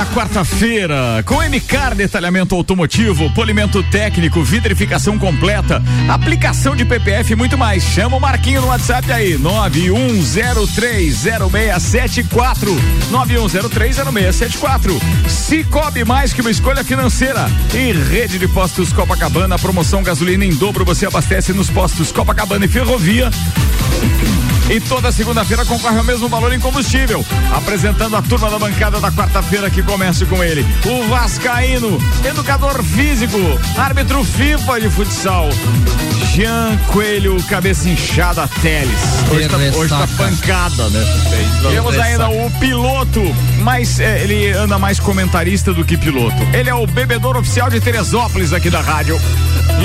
Da quarta-feira. Com MCAR, detalhamento automotivo, polimento técnico, vidrificação completa, aplicação de PPF e muito mais. Chama o Marquinho no WhatsApp aí, 91030674. 91030674. Cicobi mais que uma escolha financeira. E rede de postos Copacabana, promoção gasolina em dobro, você abastece nos postos Copacabana e Ferrovia. E toda segunda-feira concorre ao mesmo valor em combustível. Apresentando a turma da bancada da quarta-feira que começa com ele. O Vascaíno, educador físico, árbitro FIFA de futsal. Jean Coelho, cabeça inchada, Teles. Hoje tá, hoje tá pancada, né? Temos ainda o piloto, mas é, ele anda mais comentarista do que piloto. Ele é o bebedor oficial de Teresópolis aqui da rádio.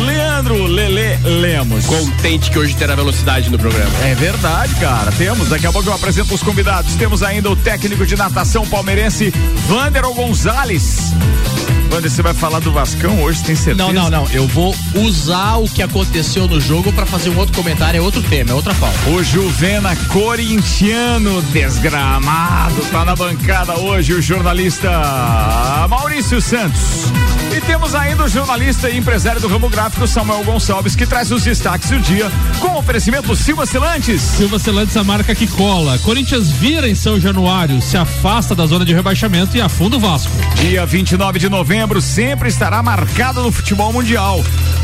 Leandro Lele Lemos. Contente que hoje terá velocidade no programa. É verdade, cara. Temos, daqui a pouco eu apresento os convidados. Temos ainda o técnico de natação palmeirense, Vander Gonzalez. Wander, você vai falar do Vascão hoje, tem certeza? Não, não, não. Eu vou usar o que aconteceu no jogo para fazer um outro comentário, é outro tema, é outra pauta. O Juvena Corintiano desgramado tá na bancada hoje o jornalista Maurício Santos. E temos ainda o jornalista e empresário do ramo gráfico Samuel Gonçalves que traz os destaques do dia com o oferecimento Silva Celantes. Silva Celantes, a marca que cola. Corinthians vira em São Januário, se afasta da zona de rebaixamento e afunda o Vasco. Dia 29 de novembro sempre estará marcado no futebol mundial.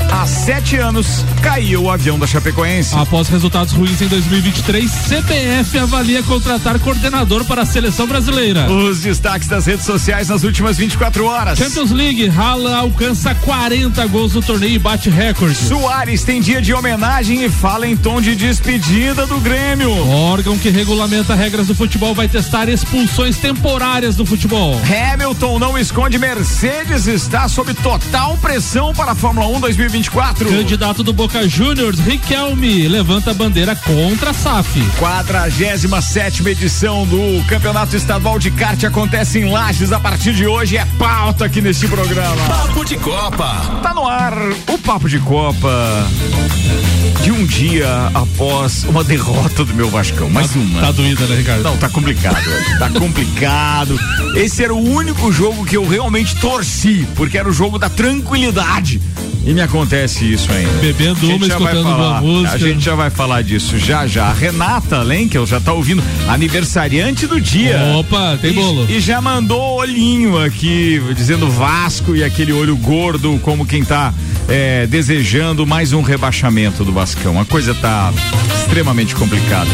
Há sete anos, caiu o avião da Chapecoense. Após resultados ruins em 2023, CBF avalia contratar coordenador para a seleção brasileira. Os destaques das redes sociais nas últimas 24 horas. Champions League, Alcança 40 gols no torneio e bate recorde. Soares tem dia de homenagem e fala em tom de despedida do Grêmio. O órgão que regulamenta regras do futebol vai testar expulsões temporárias do futebol. Hamilton não esconde Mercedes está sob total pressão para a Fórmula 1 2024. Candidato do Boca Juniors, Riquelme, levanta a bandeira contra a SAF. 47 edição do Campeonato Estadual de Kart acontece em Lages a partir de hoje. É pauta aqui neste programa. Papo de Copa. Tá no ar o Papo de Copa de um dia após uma derrota do meu Vascão. Mais tá, uma. Tá doída, né, Ricardo? Não, tá complicado. tá complicado. Esse era o único jogo que eu realmente torci, porque era o jogo da tranquilidade. E me acontece isso ainda. Bebendo uma, escutando uma música. A gente já vai falar disso já já. A Renata Lenkel já tá ouvindo. Aniversariante do dia. Opa, tem e, bolo. E já mandou olhinho aqui, dizendo Vasco e aquele olho gordo, como quem tá é, desejando mais um rebaixamento do Vascão. A coisa tá extremamente complicada.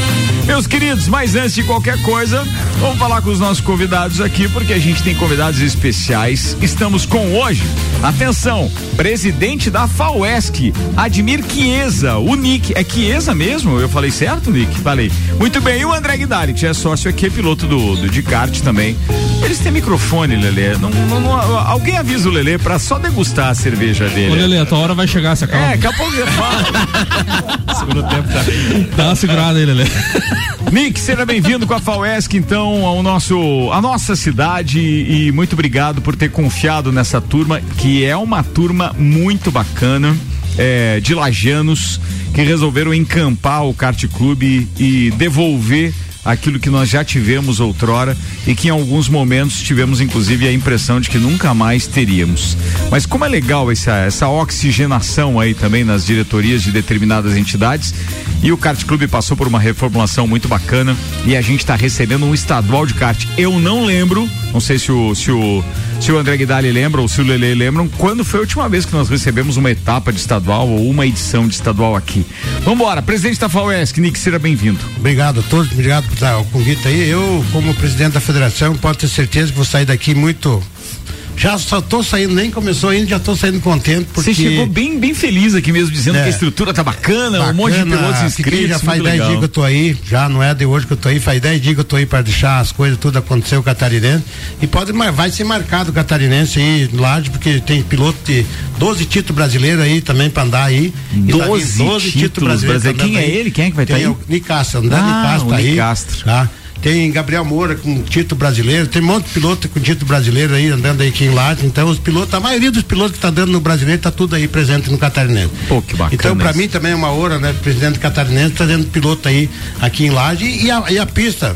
Meus queridos, mas antes de qualquer coisa, vamos falar com os nossos convidados aqui, porque a gente tem convidados especiais. Estamos com hoje, atenção, presidente da FAUESC, Admir Chiesa, o Nick. É Chiesa mesmo? Eu falei certo, Nick? Falei. Muito bem, e o André Guidari, que é sócio aqui, é piloto do, do de kart também. Eles têm microfone, Lelê. Não, não, não, alguém avisa o Lelê pra só degustar a cerveja dele. Ô, Lelê, a tua hora vai chegar, se acalma. É, daqui a pouco Segundo tempo, tá. Dá uma segurada aí, Lelê. Nick, seja bem-vindo com a FAUESC, então, ao nosso, a nossa cidade e muito obrigado por ter confiado nessa turma, que é uma turma muito bacana, é, de lajanos, que resolveram encampar o kart clube e devolver aquilo que nós já tivemos outrora e que em alguns momentos tivemos inclusive a impressão de que nunca mais teríamos. Mas como é legal essa, essa oxigenação aí também nas diretorias de determinadas entidades e o Kart Clube passou por uma reformulação muito bacana e a gente está recebendo um estadual de kart. Eu não lembro, não sei se o, se o se o André Guidali lembra ou se o Lele lembram, quando foi a última vez que nós recebemos uma etapa de estadual ou uma edição de estadual aqui. Vambora, presidente da FAUESC, Nick, seja bem-vindo. Obrigado a todos, obrigado por o convite aí. Eu, como presidente da federação, posso ter certeza que vou sair daqui muito Já só tô saindo, nem começou ainda, já tô saindo contente porque. Você chegou bem, bem feliz aqui mesmo, dizendo É. que a estrutura tá bacana, Bacana, um monte de pilotos inscritos. já faz muito 10 legal. dias que eu tô aí, já não é de hoje que eu tô aí, faz 10 dias que eu tô aí para deixar as coisas tudo acontecer o catarinense. E pode, vai ser marcado o catarinense aí, Laje, porque tem piloto de 12 títulos brasileiros aí também para andar aí. E tá 12 vindo títulos brasileiros. tá andando Quem é ele? Quem é que vai tem tá aí? o Nicastro, André Ah, Nicastro tá aí. Nicastro. Tá? Tem Gabriel Moura com título brasileiro, tem um monte de piloto com título brasileiro aí andando aí aqui em Laje. Então os pilotos, a maioria dos pilotos que tá dando no brasileiro tá tudo aí presente no catarinense. Pô, que bacana Então para mim também é uma honra, né? Presidente catarinense trazendo piloto aí aqui em Laje e a, e a pista.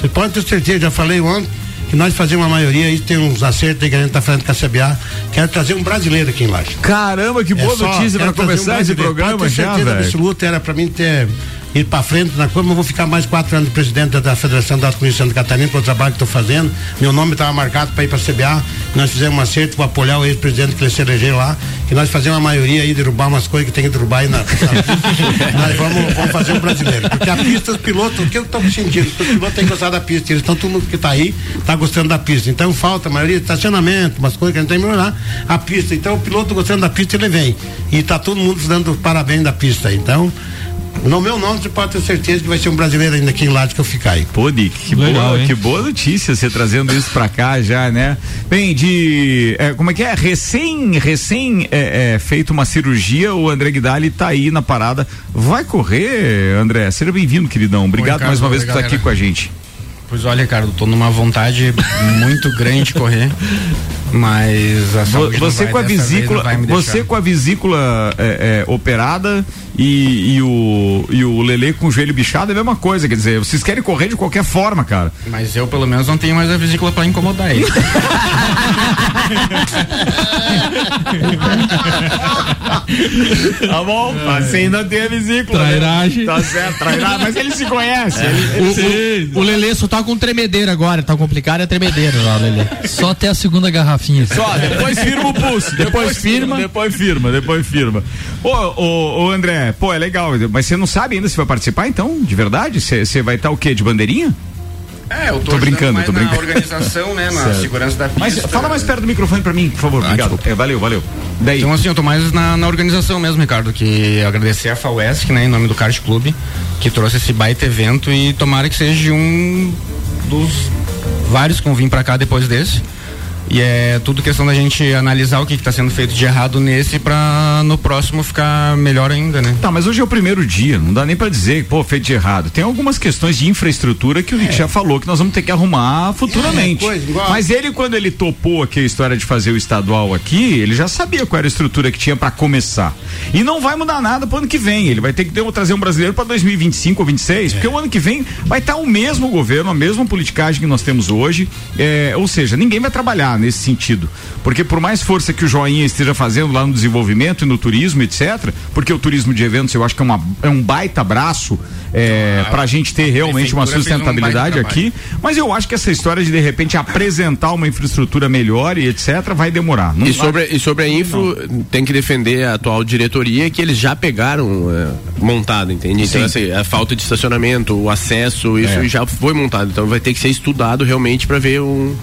Você pode ter certeza, já falei ontem que nós fazemos uma maioria aí, tem uns acertos aí que a gente tá fazendo com a CBA. Quero trazer um brasileiro aqui em Laje. Caramba, que boa É notícia trazer começar um esse programa Pode ter já, certeza velho. absoluta era para mim ter ir para frente na coisa, mas eu vou ficar mais quatro anos de presidente da, Federação da Autonomia de Santa Catarina pelo trabalho que estou fazendo. Meu nome estava marcado para ir para a CBA. Nós fizemos um acerto para apoiar o ex-presidente que ele se elegeu lá. Que nós fazemos uma maioria aí, derrubar umas coisas que tem que derrubar aí na. na nós vamos, vamos fazer um brasileiro. Porque a pista, os pilotos, o que eu estou sentindo? Os pilotos têm gostado da pista. Eles estão, todo mundo que está aí, está gostando da pista. Então falta a maioria de estacionamento, umas coisas que a gente tem que melhorar. A pista. Então o piloto gostando da pista, ele vem. E está todo mundo dando parabéns da pista. Então. No meu nome, você pode ter certeza que vai ser um brasileiro ainda aqui em Laje que eu ficar aí. Pô, Nick, que, Legal, boa, hein? que boa notícia você trazendo isso pra cá já, né? Bem, de. é, como é que é? Recém, recém é, é, feito uma cirurgia, o André Guidali tá aí na parada. Vai correr, André? Seja bem-vindo, queridão. Obrigado Ricardo, mais uma vez oi, por estar aqui com a gente. Pois olha, Ricardo, tô numa vontade muito grande de correr, mas a saúde Você vai com a vesícula, você com a vesícula é, é, operada e, e o e o Lele com o joelho bichado é a mesma coisa, quer dizer, vocês querem correr de qualquer forma, cara. Mas eu pelo menos não tenho mais a vesícula pra incomodar ele. Tá bom, assim não tem a vesícula. né? Trairagem. Tá certo, trairagem, mas ele se conhece. É. ele- O, o, o Lelê só tá com tremedeiro agora, tá complicado, é tremedeiro lá, o Lelê. Só até a segunda garrafinha. Só, depois firma o pulso. Depois firma. Depois firma, depois firma. Ô, ô, ô, André, pô, é legal, mas você não sabe ainda se vai participar, então? De verdade? Você vai estar o quê? De bandeirinha? É, eu Tô brincando, mais tô na brincando. organização, né, na Certo. segurança da pista. Mas fala mais perto do microfone pra mim, por favor. Obrigado. É, valeu, valeu. Daí. Então assim, eu tô mais na, na organização mesmo, Ricardo, que agradecer a FAUESC, né, em nome do Kart Clube, que trouxe esse baita evento e tomara que seja um dos vários que vão vir pra cá depois desse. E é tudo questão da gente analisar o que está sendo feito de errado nesse pra no próximo ficar melhor ainda, né? Tá, mas hoje é o primeiro dia, não dá nem pra dizer, pô, feito de errado. Tem algumas questões de infraestrutura que o Rick já falou que nós vamos ter que arrumar futuramente. É, coisa mas ele, quando ele topou aqui a história de fazer o estadual aqui, ele já sabia qual era a estrutura que tinha pra começar. E não vai mudar nada pro ano que vem. Ele vai ter que ter- trazer um brasileiro pra 2025 ou 26, porque o ano que vem vai estar o mesmo governo, a mesma politicagem que nós temos hoje. É, ou seja, ninguém vai trabalhar nesse sentido. Porque por mais força que o Joinha esteja fazendo lá no desenvolvimento e no turismo, etc., porque o turismo de eventos eu acho que é, uma, é um baita braço é, para a gente ter realmente uma um sustentabilidade baita aqui. Mas eu acho que essa história de de repente apresentar uma infraestrutura melhor e etc., vai demorar. Não E vai- sobre, e sobre a Infro, tem que defender a atual diretoria que eles já pegaram é, montado, entende? Então, Sim. assim, a falta de estacionamento, o acesso, isso É. já foi montado. Então vai ter que ser estudado realmente para ver um.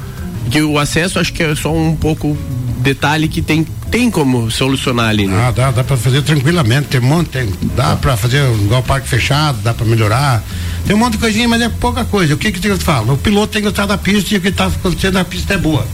Que o acesso acho que é só um pouco detalhe que tem, tem como solucionar ali, né? Ah, dá, dá pra fazer tranquilamente, tem um monte, tem, dá pra fazer igual parque fechado, dá pra melhorar. Tem um monte de coisinha, mas é pouca coisa. O que que eu falo? O piloto tem que gostar da pista e o que tá acontecendo na pista é boa.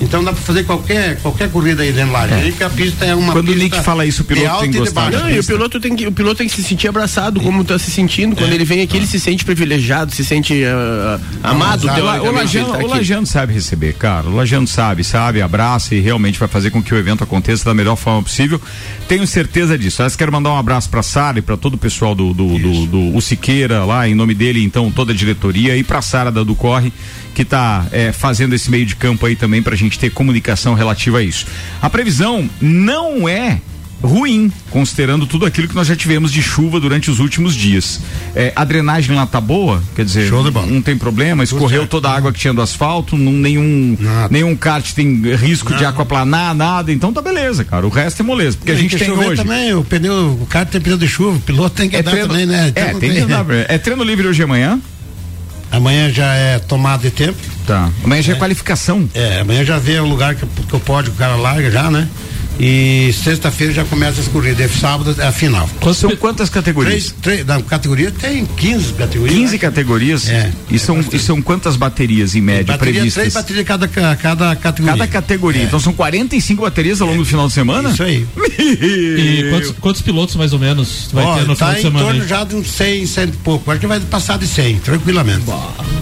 Então dá pra fazer qualquer, qualquer corrida aí dentro lá. É. que a pista é uma Quando o Nick fala isso, o piloto tem que gostar. Não, e o piloto tem que o piloto tem que se sentir abraçado como está se sentindo quando ele vem aqui ele se sente privilegiado se sente ah, amado O, Lajano, tá o sabe receber, cara. O Lajano sabe, sabe, abraça e realmente vai fazer com que o evento aconteça da melhor forma possível. Tenho certeza disso. Aliás, quero mandar um abraço pra Sara e pra todo o pessoal do, do, do, do- o Siqueira lá, em nome dele, então, toda a diretoria, e pra Sara da do Corre, que tá é, fazendo esse meio de campo aí também pra gente ter comunicação relativa a isso. A previsão não é ruim, considerando tudo aquilo que nós já tivemos de chuva durante os últimos dias. É, a drenagem lá tá boa, quer dizer, não tem problema, escorreu toda a água que tinha do asfalto, não, nenhum, Nada. nenhum kart tem risco de aquaplanar, nada, então tá beleza, cara. O resto é moleza, porque a gente tem hoje. também, o pneu, o carro tem pneu de chuva, o piloto tem que É andar treino, também, né? é, Então, tem que andar, é treino livre hoje e amanhã. Amanhã já é tomada de tempo. Tá. Amanhã já é, qualificação. É, amanhã já vê o lugar que, que eu pode, o cara larga já, né? E sexta-feira já começa as corridas. Sábado é a final. São quantas categorias? Três, três, na categoria tem 15 categorias. 15 né? categorias? É. E são, e são quantas baterias em média bateria, previstas? Três baterias cada, cada categoria. Cada categoria. É. Então são 45 baterias ao longo do final de semana? Isso aí. e quantos, quantos, pilotos mais ou menos vai Ó, ter no tá final de semana? em torno aí? já de uns 100, 100 e pouco. Acho que vai passar de 100, tranquilamente.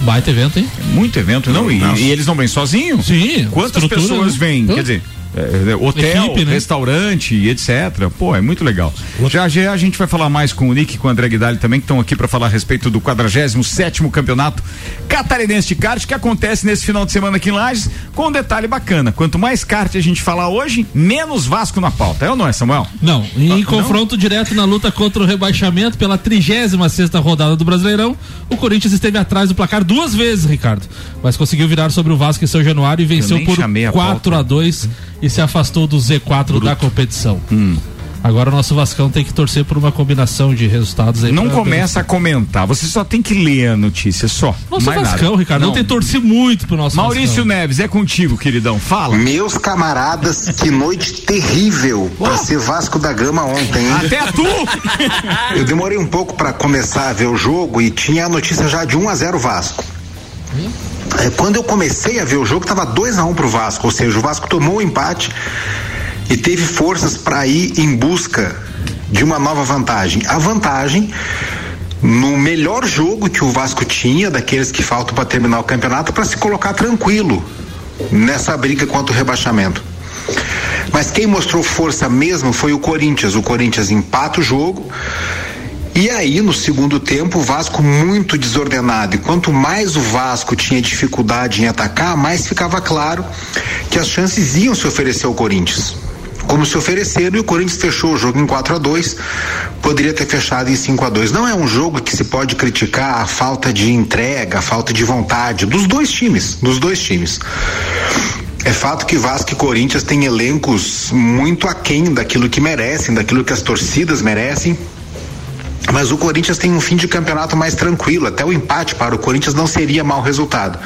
Baita evento, hein? Muito evento, não? E, e eles não vêm sozinhos? Sim. Quantas pessoas né? vêm? Quer dizer, é, hotel, Equipe, né? restaurante, etc. Pô, é muito legal. Já já a gente vai falar mais com o Nick e com o André Guidali também, que estão aqui para falar a respeito do 47 campeonato catarinense de kart que acontece nesse final de semana aqui em Lages, com um detalhe bacana. Quanto mais kart a gente falar hoje, menos Vasco na pauta. É ou não é, Samuel? Não, em Ah, confronto direto na luta contra o rebaixamento pela 36 sexta rodada do Brasileirão, o Corinthians esteve atrás do placar duas vezes, Ricardo, mas conseguiu virar sobre o Vasco em São Januário e venceu por chamei a 4 pauta. a 2 e se afastou do Z4 da competição. Hum. Agora o nosso Vascão tem que torcer por uma combinação de resultados aí. Não começa a comentar, você só tem que ler a notícia, só. Nosso mais Vascão, nada. Ricardo, não. tem torcer muito pro nosso Maurício Vascão. Neves, é contigo, queridão. Fala. Meus camaradas, que noite terrível pra ser Vasco da Gama ontem, hein? Até tu! Eu demorei um pouco pra começar a ver o jogo e tinha a notícia já de 1 a 0 Vasco. É, quando eu comecei a ver o jogo, tava 2 a 1 pro Vasco, ou seja, o Vasco tomou o empate e teve forças para ir em busca de uma nova vantagem. A vantagem no melhor jogo que o Vasco tinha, daqueles que faltam para terminar o campeonato, para se colocar tranquilo nessa briga contra o rebaixamento. Mas quem mostrou força mesmo foi o Corinthians. O Corinthians empata o jogo. E aí, no segundo tempo, o Vasco muito desordenado. E quanto mais o Vasco tinha dificuldade em atacar, mais ficava claro que as chances iam se oferecer ao Corinthians. Como se ofereceram e o Corinthians fechou o jogo em 4 a 2 poderia ter fechado em 5 a 2 Não é um jogo que se pode criticar a falta de entrega, a falta de vontade dos dois times, dos dois times. É fato que Vasco e Corinthians têm elencos muito aquém daquilo que merecem, daquilo que as torcidas merecem. Mas o Corinthians tem um fim de campeonato mais tranquilo. Até o empate para o Corinthians não seria mau resultado.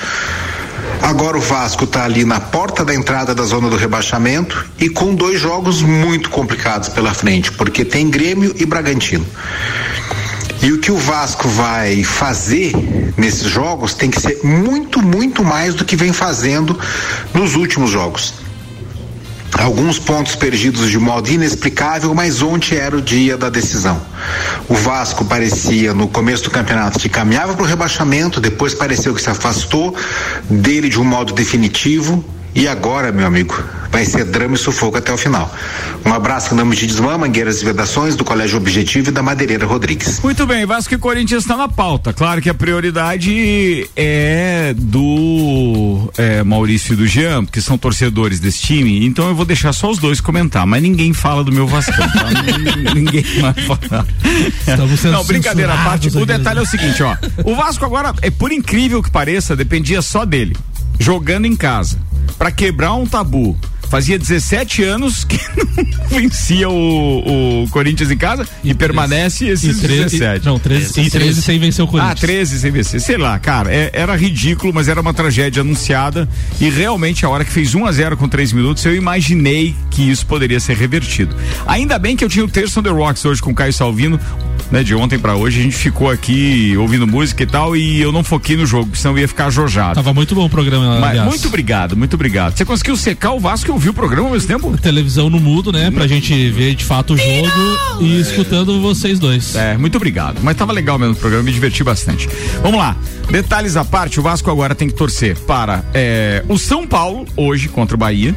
Agora o Vasco está ali na porta da entrada da zona do rebaixamento e com dois jogos muito complicados pela frente, porque tem Grêmio e Bragantino. E o que o Vasco vai fazer nesses jogos tem que ser muito, muito mais do que vem fazendo nos últimos jogos. Alguns pontos perdidos de modo inexplicável, mas ontem era o dia da decisão. O Vasco parecia no começo do campeonato que caminhava para o rebaixamento, depois pareceu que se afastou dele de um modo definitivo. E agora, meu amigo, vai ser drama e sufoco até o final. Um abraço em nome de Desmã, Mangueiras e Vedações, do Colégio Objetivo e da Madeireira Rodrigues. Muito bem, Vasco e Corinthians está na pauta. Claro que a prioridade é do é, Maurício e do Jean, que são torcedores desse time. Então eu vou deixar só os dois comentar, mas ninguém fala do meu Vasco. Tá? ninguém vai falar. Não, brincadeira à parte. O detalhe é o seguinte, ó. O Vasco agora, é por incrível que pareça, dependia só dele, jogando em casa, Pra quebrar um tabu. Fazia 17 anos que não vencia o, o Corinthians em casa e, permanece esses E 13, 17. não, 13, e 13 sem vencer o Corinthians. Ah, 13 sem vencer. Sei lá, cara, é- era ridículo, mas era uma tragédia anunciada. E realmente, a hora que fez 1 a 0 com 3 minutos, eu imaginei que isso poderia ser revertido. Ainda bem que eu tinha o Terço on the Rocks hoje com o Caio Salvino, né? De ontem pra hoje. A gente ficou aqui ouvindo música e tal, e eu não foquei no jogo, senão eu ia ficar jojado. Tava muito bom o programa, Mas, muito obrigado, muito obrigado. Você conseguiu secar o Vasco e ouvir o programa ao mesmo tempo? Televisão no mudo, né? Pra gente ver de fato o jogo e escutando vocês dois. É, muito obrigado. Mas tava legal mesmo o programa, me diverti bastante. Vamos lá. Detalhes à parte, o Vasco agora tem que torcer para é, o São Paulo, hoje, contra o Bahia.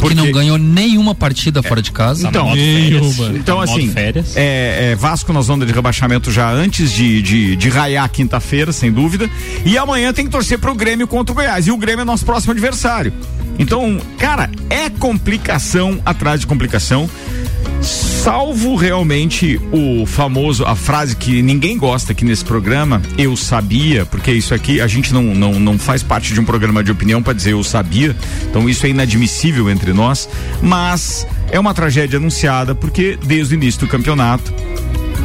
Que não ganhou nenhuma partida fora de casa. Então, nenhuma. férias. então Tá assim, férias. é, é, Vasco na zona de rebaixamento já antes de, de, de raiar quinta-feira, sem dúvida. E amanhã tem que torcer pro Grêmio contra o Goiás. E o Grêmio é nosso próximo adversário. Então, cara, é complicação atrás de complicação. Salvo realmente o famoso, a frase que ninguém gosta aqui nesse programa, eu sabia, porque isso aqui a gente não, não, não faz parte de um programa de opinião para dizer eu sabia, então isso é inadmissível entre nós, mas é uma tragédia anunciada porque desde o início do campeonato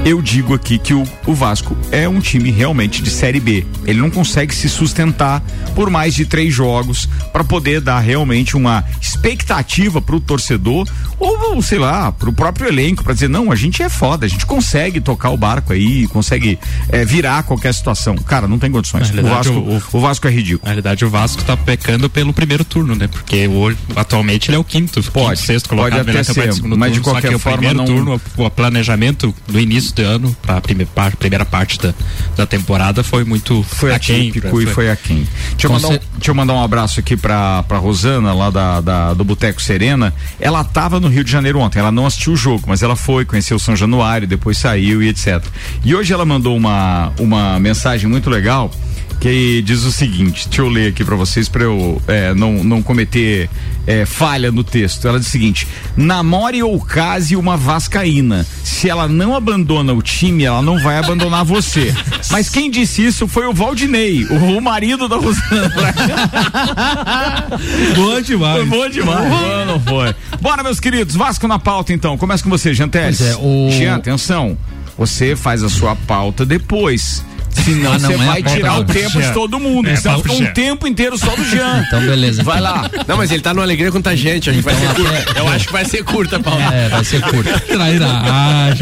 eu digo aqui que o, o Vasco é um time realmente de Série B. Ele não consegue se sustentar por mais de três jogos para poder dar realmente uma expectativa para o torcedor ou, sei lá, para o próprio elenco para dizer não, a gente é foda, a gente consegue tocar o barco aí, consegue é, virar qualquer situação. Cara, não tem condições. O Vasco, o, o, Vasco é ridículo. Na realidade, o Vasco tá pecando pelo primeiro turno, né? Porque hoje, atualmente ele é o quinto, pode, quinto, sexto colocado pode até ser, mas turno, de qualquer forma não... turno, o planejamento do início do ano para a primeira, primeira parte da, da temporada foi muito foi atípico pra, e foi aquém. Deixa mandar um, deixa eu mandar um abraço aqui para para Rosana lá da, da, do Boteco Serena. Ela tava no Rio de Janeiro ontem, ela não assistiu o jogo, mas ela foi, conheceu o São Januário, depois saiu e etc. E hoje ela mandou uma uma mensagem muito legal que diz o seguinte, deixa eu ler aqui para vocês para eu é, não, não cometer é, falha no texto. Ela diz o seguinte: namore ou case uma vascaína. Se ela não abandona o time, ela não vai abandonar você. Mas quem disse isso foi o Valdinei, o, o marido da Rosana. boa demais. Foi demais. Boa, não foi. Bora, meus queridos, Vasco na pauta então. Começa com você, Janteles. É, o... Jean, atenção. Você faz a sua pauta depois. Senão ah, você é vai tirar o tempo de todo mundo. É, você fica um tempo inteiro só do Jean. Então, beleza. Vai lá. Não, mas ele tá numa alegria contagiante. A gente então, vai ser curta. Eu acho que vai ser curta, Paulo. É, vai ser curta.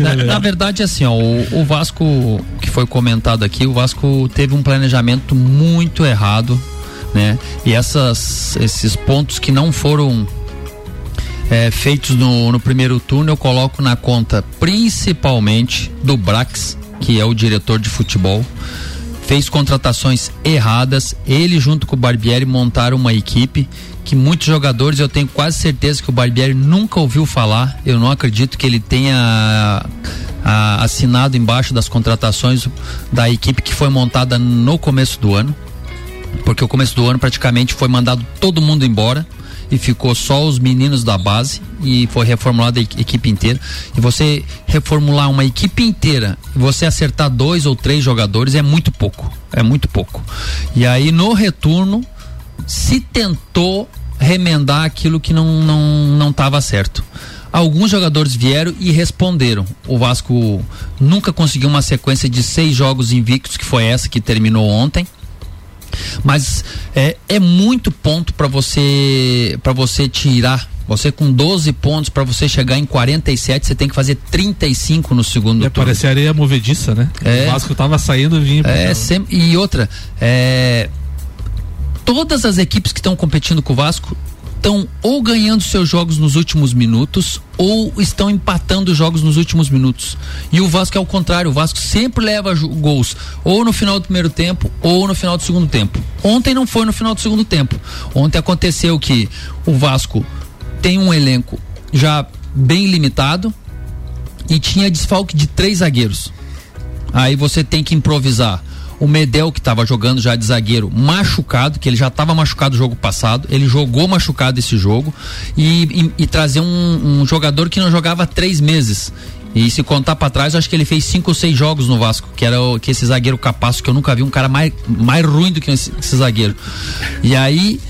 na, na verdade, assim, ó, o, o Vasco, que foi comentado aqui, o Vasco teve um planejamento muito errado, né? E essas, esses pontos que não foram é, feitos no, no primeiro turno, eu coloco na conta principalmente do Brax, que é o diretor de futebol, fez contratações erradas. Ele, junto com o Barbieri, montaram uma equipe que muitos jogadores eu tenho quase certeza que o Barbieri nunca ouviu falar. Eu não acredito que ele tenha a, assinado embaixo das contratações da equipe que foi montada no começo do ano. Porque o começo do ano praticamente foi mandado todo mundo embora e ficou só os meninos da base e foi reformulada a equipe inteira. E você reformular uma equipe inteira você acertar dois ou três jogadores é muito pouco. É muito pouco. E aí no retorno se tentou remendar aquilo que não não não estava certo. Alguns jogadores vieram e responderam. O Vasco nunca conseguiu uma sequência de seis jogos invictos, que foi essa que terminou ontem. Mas é, é muito ponto para você para você tirar. Você com 12 pontos para você chegar em 47, você tem que fazer 35 no segundo é, turno. Parece areia movediça, né? É, o Vasco tava saindo vinha é, e outra, é, todas as equipes que estão competindo com o Vasco estão ou ganhando seus jogos nos últimos minutos ou estão empatando jogos nos últimos minutos. E o Vasco é o contrário, o Vasco sempre leva gols ou no final do primeiro tempo ou no final do segundo tempo. Ontem não foi no final do segundo tempo. Ontem aconteceu que o Vasco tem um elenco já bem limitado e tinha desfalque de três zagueiros. Aí você tem que improvisar o Medel, que estava jogando já de zagueiro, machucado, que ele já estava machucado no jogo passado, ele jogou machucado esse jogo e, e, e trazer um, um jogador que não jogava há três meses. E se contar para trás, acho que ele fez cinco ou seis jogos no Vasco, que era o, que esse zagueiro capaço que eu nunca vi, um cara mais, mais ruim do que esse, esse zagueiro. E aí,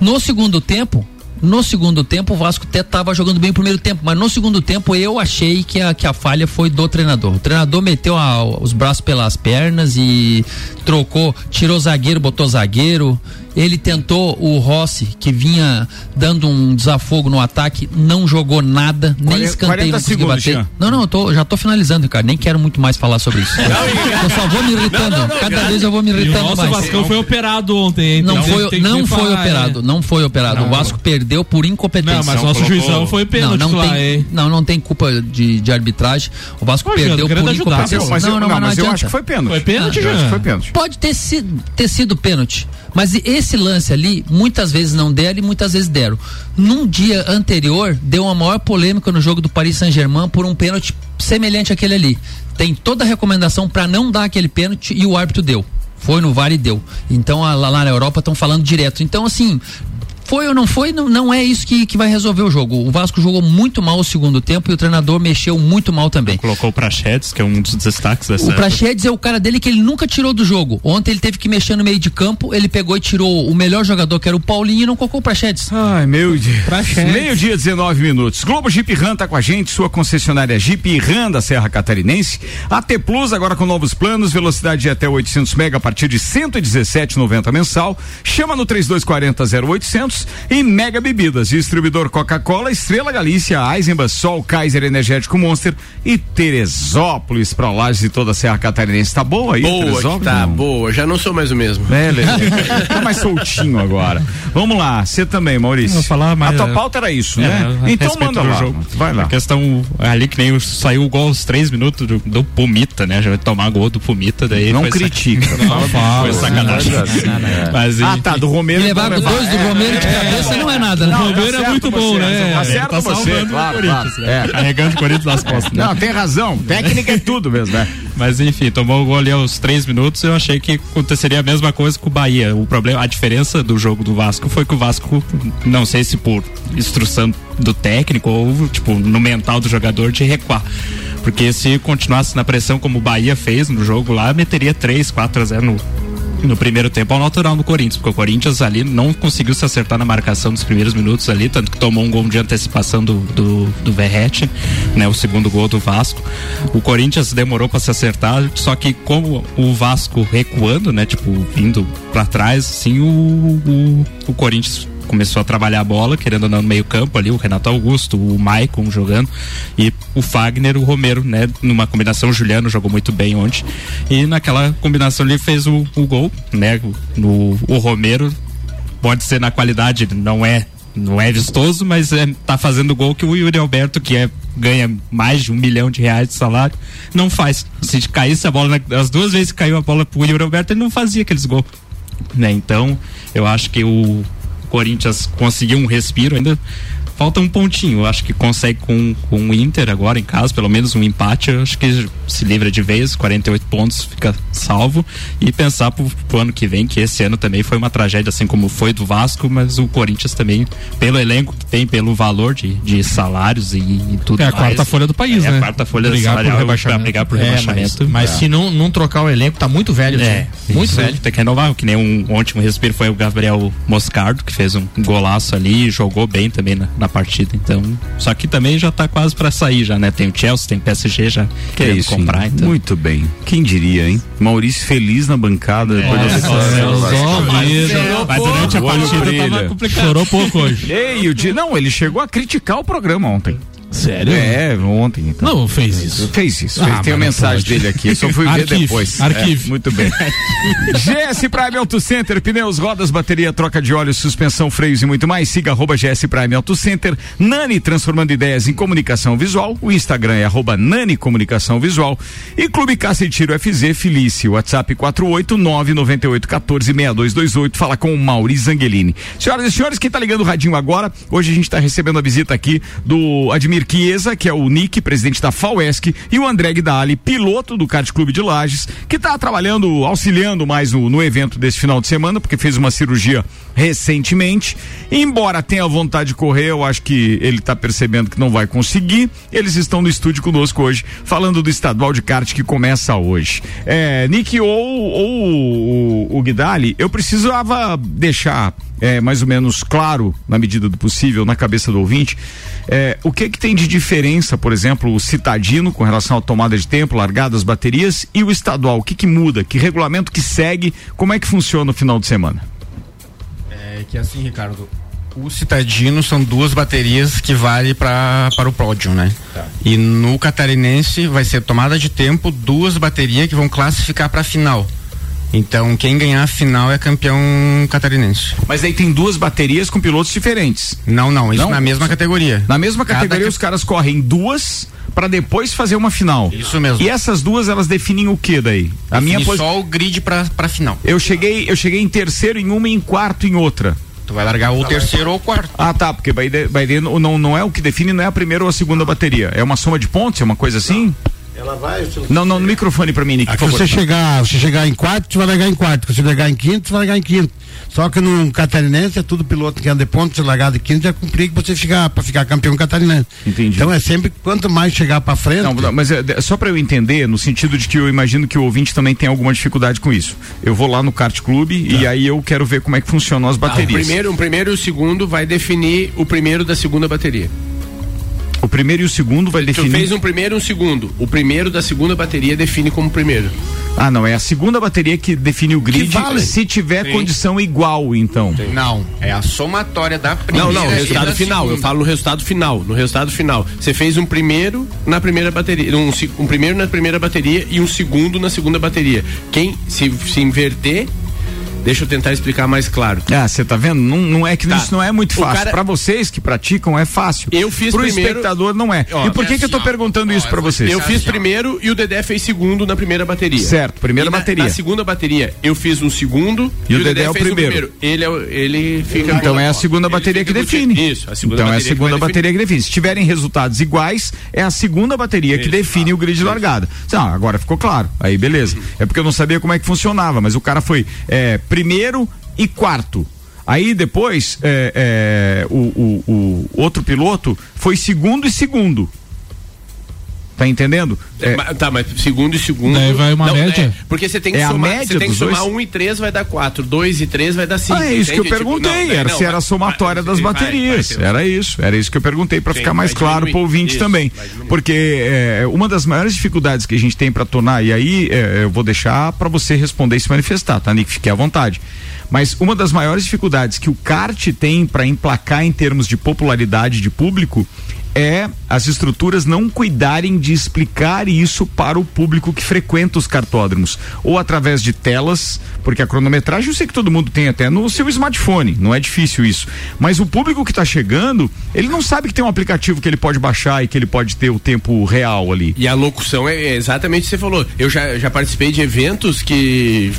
no segundo tempo, no segundo tempo, o Vasco até estava jogando bem o primeiro tempo, mas no segundo tempo eu achei que a, que a falha foi do treinador. O treinador meteu a, os braços pelas pernas e trocou, tirou zagueiro, botou zagueiro. Ele tentou o Rossi, que vinha dando um desafogo no ataque, não jogou nada, nem escanteio não conseguiu bater. Não, não, eu tô, já tô finalizando, cara. Nem quero muito mais falar sobre isso. eu só vou me irritando. Não, não, Cada vez eu vou me irritando o mais. O Vasco foi operado ontem, hein? Não foi, não foi operado, é. não foi operado. O Vasco perdeu por incompetência. Não, mas nosso colocou... juizão foi pênalti não, não lá, tem, hein? Não, não tem culpa de, de arbitragem. O Vasco perdeu por incompetência. Mas, eu, não, mas eu acho que foi pênalti. Foi pênalti? Foi pênalti. Pode ter sido, ter sido pênalti. Mas esse lance ali, muitas vezes não deram e muitas vezes deram. Num dia anterior, deu uma maior polêmica no jogo do Paris Saint-Germain por um pênalti semelhante àquele ali. Tem toda a recomendação para não dar aquele pênalti e o árbitro deu. Foi no VAR e deu. Então lá, lá na Europa estão falando direto. Então, assim, foi ou não foi, não, não é isso que, que vai resolver o jogo. O Vasco jogou muito mal o segundo tempo e o treinador mexeu muito mal também. Colocou o Prachedes, que é um dos destaques dessa. O Prachedes é o cara dele que ele nunca tirou do jogo. Ontem ele teve que mexer no meio de campo, ele pegou e tirou o melhor jogador, que era o Paulinho, e não colocou o Prachedes. Ai, meu dia. Meio dia, 19 minutos. Globo Jeep Ram tá com a gente, sua concessionária Jeep Ram da Serra Catarinense. AT Plus agora com novos planos, velocidade de até 800 mega a partir de 117,90 mensal. Chama no 3240 0800 e Mega Bebidas, distribuidor Coca-Cola, Estrela Galícia, Eisenbach, Sol, Kaiser Energético Monster e Teresópolis para Lages e toda a Serra Catarinense. Tá boa aí, Boa, Teresópolis? tá Não. boa. Já não sou mais o mesmo. É, Lelê. tá mais soltinho agora. Vamos lá, você também, Maurício. Vou falar mais, a tua é, pauta era isso, É, né? a Então manda lá. jogo. Vai lá. A questão ali que nem saiu o gol aos três minutos do, do Pumita, né? Já vai tomar gol do Pumita, daí Não foi sac- critica. Não, fala. foi sacanagem. Mas, Ah, tá, do Romero. Levar então, dois do Romero de cabeça não é nada, né? Não, Romero tá é muito bom, você, né? Tá certo tá você, o claro, claro. né? É. Carregando o Corinthians nas costas. né? Não, tem razão. Técnica é tudo mesmo, né? Mas enfim, tomou o gol ali aos três minutos. Eu achei que aconteceria a mesma coisa com o Bahia. O problema, a diferença do jogo do Vasco foi que o Vasco, não sei se por instrução do técnico ou tipo no mental do jogador de recuar. Porque se continuasse na pressão como o Bahia fez no jogo lá, meteria 3, 4 a 0 no, no primeiro tempo ao natural no Corinthians, porque o Corinthians ali não conseguiu se acertar na marcação dos primeiros minutos ali, tanto que tomou um gol de antecipação do, do, do Verrete, né, o segundo gol do Vasco. O Corinthians demorou para se acertar, só que como o Vasco recuando, né, tipo, vindo para trás, assim, o, o, o Corinthians começou a trabalhar a bola, querendo andar no meio campo ali, o Renato Augusto, o Maicon jogando e o Fagner, o Romero, né, numa combinação, o Juliano jogou muito bem ontem e naquela combinação ele fez o, o gol, né, no, o Romero pode ser na qualidade, não é não é vistoso, mas é, tá fazendo gol que o Yuri Alberto, que é, ganha mais de um milhão de reais de salário, não faz. Se caísse a bola, as duas vezes que caiu a bola pro Yuri Alberto, ele não fazia aqueles gols. Né? Então, eu acho que o Corinthians conseguiu um respiro ainda. Falta um pontinho, eu acho que consegue com, com o Inter agora em casa, pelo menos um empate, eu acho que se livra de vez, 48 pontos, fica salvo. E pensar pro, pro ano que vem, que esse ano também foi uma tragédia, assim como foi do Vasco, mas o Corinthians também, pelo elenco que tem, pelo valor de, de salários e, e tudo É a mais. quarta folha do país, é né? a quarta folha Brigar por salarial pra brigar por É, mas, rebaixamento. mas se não, não trocar o elenco, tá muito velho. É, time. muito velho. Tem que renovar, que nem um ontem um respiro foi o Gabriel Moscardo, que fez um golaço ali e jogou bem também na, na partida. Então, só que também já tá quase pra sair já, né? Tem o Chelsea, tem o PSG já Que é querendo isso, comprar, então. Muito bem. Quem diria, hein? Maurício feliz na bancada depois Nossa, dessa Deus, ó, vida. Mas durante a partida tava complicado. Chorou pouco hoje. Ei, o dia, não, ele chegou a criticar o programa ontem. Sério? É, ontem. Então. Não, fez isso. Fez isso, Ah, fez, tem a mensagem pode. dele aqui, só fui ver Arquive, depois. arquive. É, muito bem. GS Prime Auto Center, pneus, rodas, bateria, troca de óleo, suspensão, freios e muito mais. Siga arroba GS Prime Auto Center. Nani transformando ideias em comunicação visual. O Instagram é arroba Nani Comunicação Visual. E Clube Caça e Tiro FZ Felice. WhatsApp 48998146228. Fala com o Mauri Zangelini. Senhoras e senhores, quem tá ligando o radinho agora, hoje a gente tá recebendo a visita aqui do Admir Chiesa, que é o Nick, presidente da FAUESC, e o André Guidali, piloto do Kart Clube de Lages, que está trabalhando, auxiliando mais no, no evento desse final de semana, porque fez uma cirurgia recentemente. Embora tenha vontade de correr, eu acho que ele está percebendo que não vai conseguir. Eles estão no estúdio conosco hoje, falando do estadual de kart que começa hoje. É, Nick ou, ou o, o Guidali, eu precisava deixar é, mais ou menos claro, na medida do possível, na cabeça do ouvinte, é, o que que tem de diferença, por exemplo, o citadino com relação à tomada de tempo, largadas, baterias e o estadual, o que que muda, que regulamento que segue, como é que funciona no final de semana? É que assim, Ricardo, o citadino são duas baterias que vale pra, para o pódio, né? E no catarinense vai ser tomada de tempo duas baterias que vão classificar para a final. Então, quem ganhar a final é campeão catarinense. Mas aí tem duas baterias com pilotos diferentes. Não, não, isso Não? na mesma categoria. Na mesma Cada categoria, ca- os caras correm duas para depois fazer uma final. Isso mesmo. E essas duas elas definem o que daí? A minha posi- só o grid pra, pra final. eu cheguei, eu cheguei em terceiro em uma e em quarto em outra. Tu vai largar o terceiro ou o quarto. Ah, tá, porque vai, de- vai de- não, não é o que define, não é a primeira ou a segunda bateria. É uma soma de pontos, é uma coisa assim? Ela vai. Não, não, no microfone pra mim, Nick. Aqui você chegar, você chegar em quarto, você vai largar em quarto. Se você largar em quinto, você vai largar em quinto. Só que no catarinense é tudo piloto que anda de ponto, você largar de quinto já cumprir que você chegar para ficar campeão catarinense. Entendi. Então é sempre quanto mais chegar para frente. Não, não, mas é, é só para eu entender, no sentido de que eu imagino que o ouvinte também tem alguma dificuldade com isso. Eu vou lá no kart clube tá. e aí eu quero ver como é que funcionam as baterias. Ah, o primeiro, o primeiro e o segundo vai definir o primeiro da segunda bateria. O primeiro e o segundo vai definir. Tu fez um primeiro e um segundo. O primeiro da segunda bateria define como primeiro. Ah, não, é a segunda bateria que define o grid vale. se tiver Sim. condição igual, então. Sim. Não, é a somatória da primeira. Não, não, resultado final. Segunda. Eu falo no resultado final. No resultado final. Você fez um primeiro na primeira bateria, um, um primeiro na primeira bateria e um segundo na segunda bateria. Quem se, se inverter Deixa eu tentar explicar mais claro. Ah, você tá vendo? Não, não é que tá. isso não é muito fácil. Cara... Para vocês que praticam é fácil. Eu fiz Pro primeiro. espectador não é. Ó, e por que é que eu tô assim, perguntando ó, isso para vocês? Eu fiz primeiro e o Dedé fez segundo na primeira bateria. Certo, primeira na, bateria. Na segunda bateria eu fiz um segundo e, e o Dedé, Dedé é o primeiro. primeiro. Ele é, ele fica Então é a segunda bateria que define. Isso, a segunda Então é a segunda bateria que define. Se tiverem resultados iguais, é a segunda bateria que define o grid de largada. Não, agora ficou claro. Aí beleza. É porque eu não sabia como é que funcionava, mas o cara foi é, primeiro e quarto. Aí depois é, é, o, o, o, outro piloto foi segundo e segundo. Tá entendendo? É, tá, mas segundo e segundo. Daí vai uma não, média. É, porque você tem que é somar, média você tem que somar dois? um e três vai dar quatro, dois e três vai dar cinco. Ah, é isso entende? que eu tipo, perguntei, tipo, não, era não, se era a somatória vai, das baterias. Vai, vai era isso, era isso que eu perguntei para ficar mais claro para o ouvinte isso, também. Porque é, uma das maiores dificuldades que a gente tem para tornar, e aí é, eu vou deixar para você responder e se manifestar, tá, Nick? Fique à vontade. Mas uma das maiores dificuldades que o kart tem para emplacar em termos de popularidade de público é as estruturas não cuidarem de explicar isso para o público que frequenta os cartódromos, ou através de telas, porque a cronometragem eu sei que todo mundo tem até no seu smartphone, não é difícil isso. Mas o público que está chegando, ele não sabe que tem um aplicativo que ele pode baixar e que ele pode ter o tempo real ali. E a locução é exatamente o que você falou. Eu já, já participei de eventos que,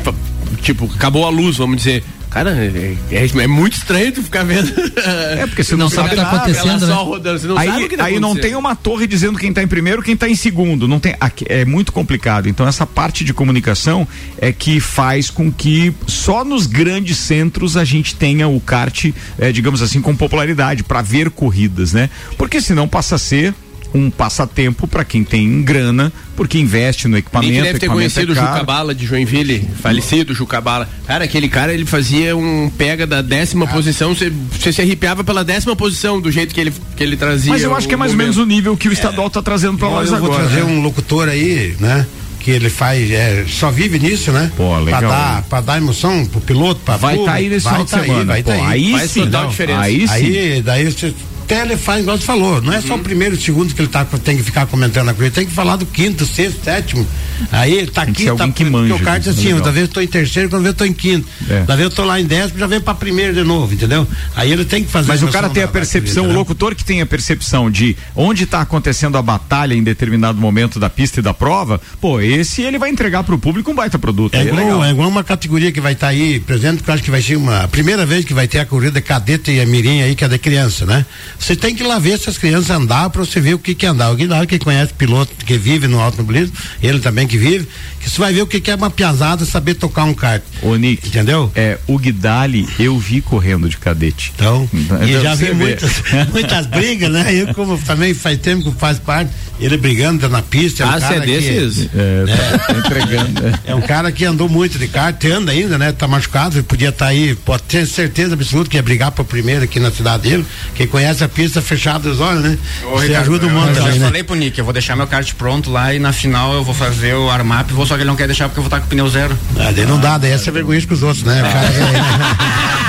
tipo, acabou a luz, vamos dizer Cara, é, é, é, muito estranho tu ficar vendo. É, porque você não, não sabe o que tá acontecendo. Né? Rodando, não aí tá aí não tem uma torre dizendo quem tá em primeiro quem tá em segundo. Não tem, é muito complicado. Então, essa parte de comunicação é que faz com que só nos grandes centros a gente tenha o kart, é, digamos assim, com popularidade, para ver corridas, né? Porque senão passa a ser um passatempo para quem tem grana, porque investe no equipamento. Quem deve ter conhecido é o Juca Bala de Joinville, falecido Juca Bala. Cara, aquele cara ele fazia um pega da décima ah. posição, você, você se arrepiava pela décima posição do jeito que ele, que ele trazia. Mas eu acho que é mais ou menos o nível que o estadual está trazendo para nós eu agora. Eu vou trazer né? um locutor aí, né? que ele faz, é, só vive nisso, né? Pô, legal. Pra dar, pra dar emoção pro piloto, pra Vai estar tá aí nesse vai tá aí, vai tá aí. Aí Faz sim, total diferença. Aí sim. Aí, daí você tele faz igual você falou. Não é só o primeiro e o segundo que ele tá, tem que ficar comentando a coisa, tem que falar do quinto, sexto, sétimo. Aí ele tá aqui, tá que manja, o kart assim, da vez eu tô em terceiro, quando eu tô em quinto. É. Da vez eu tô lá em décimo, já vem pra primeiro de novo, entendeu? Aí ele tem que fazer Mas o cara tem a percepção, o locutor que tem a percepção de onde tá acontecendo a batalha em determinado momento da pista e da prova, pô, esse ele vai entregar pro público um baita produto. É, igual, é, é igual uma categoria que vai estar tá aí presente, que eu acho que vai ser uma a primeira vez que vai ter a corrida cadete e a mirim aí, que é da criança, né? Você tem que ir lá ver essas crianças andar para você ver o que que é andar. O Guilherme que conhece piloto que vive no automobilismo, ele também que vive, que você vai ver o que que é uma piazada saber tocar um kart. Ô Nick, entendeu? É, o Guidali eu vi correndo de cadete. Então, então e já vi muitas, muitas brigas, né? Eu como também faz tempo que faz parte, ele brigando na pista. É um ah, cara é desses? Que, é, tá, tá entregando. É. é um cara que andou muito de kart, anda ainda, né? Tá machucado, ele podia estar tá aí, pode ter certeza absoluta que ia brigar para primeiro aqui na cidade dele. Quem conhece a pista fechada os olhos, né? Ô, Você Ricardo, ajuda um monte. Eu já né? falei pro Nick, eu vou deixar meu kart pronto lá e na final eu vou fazer o armap, vou só que ele não quer deixar porque eu vou estar com pneu zero. Ah, daí não dá, daí é vergonha com os outros, né? o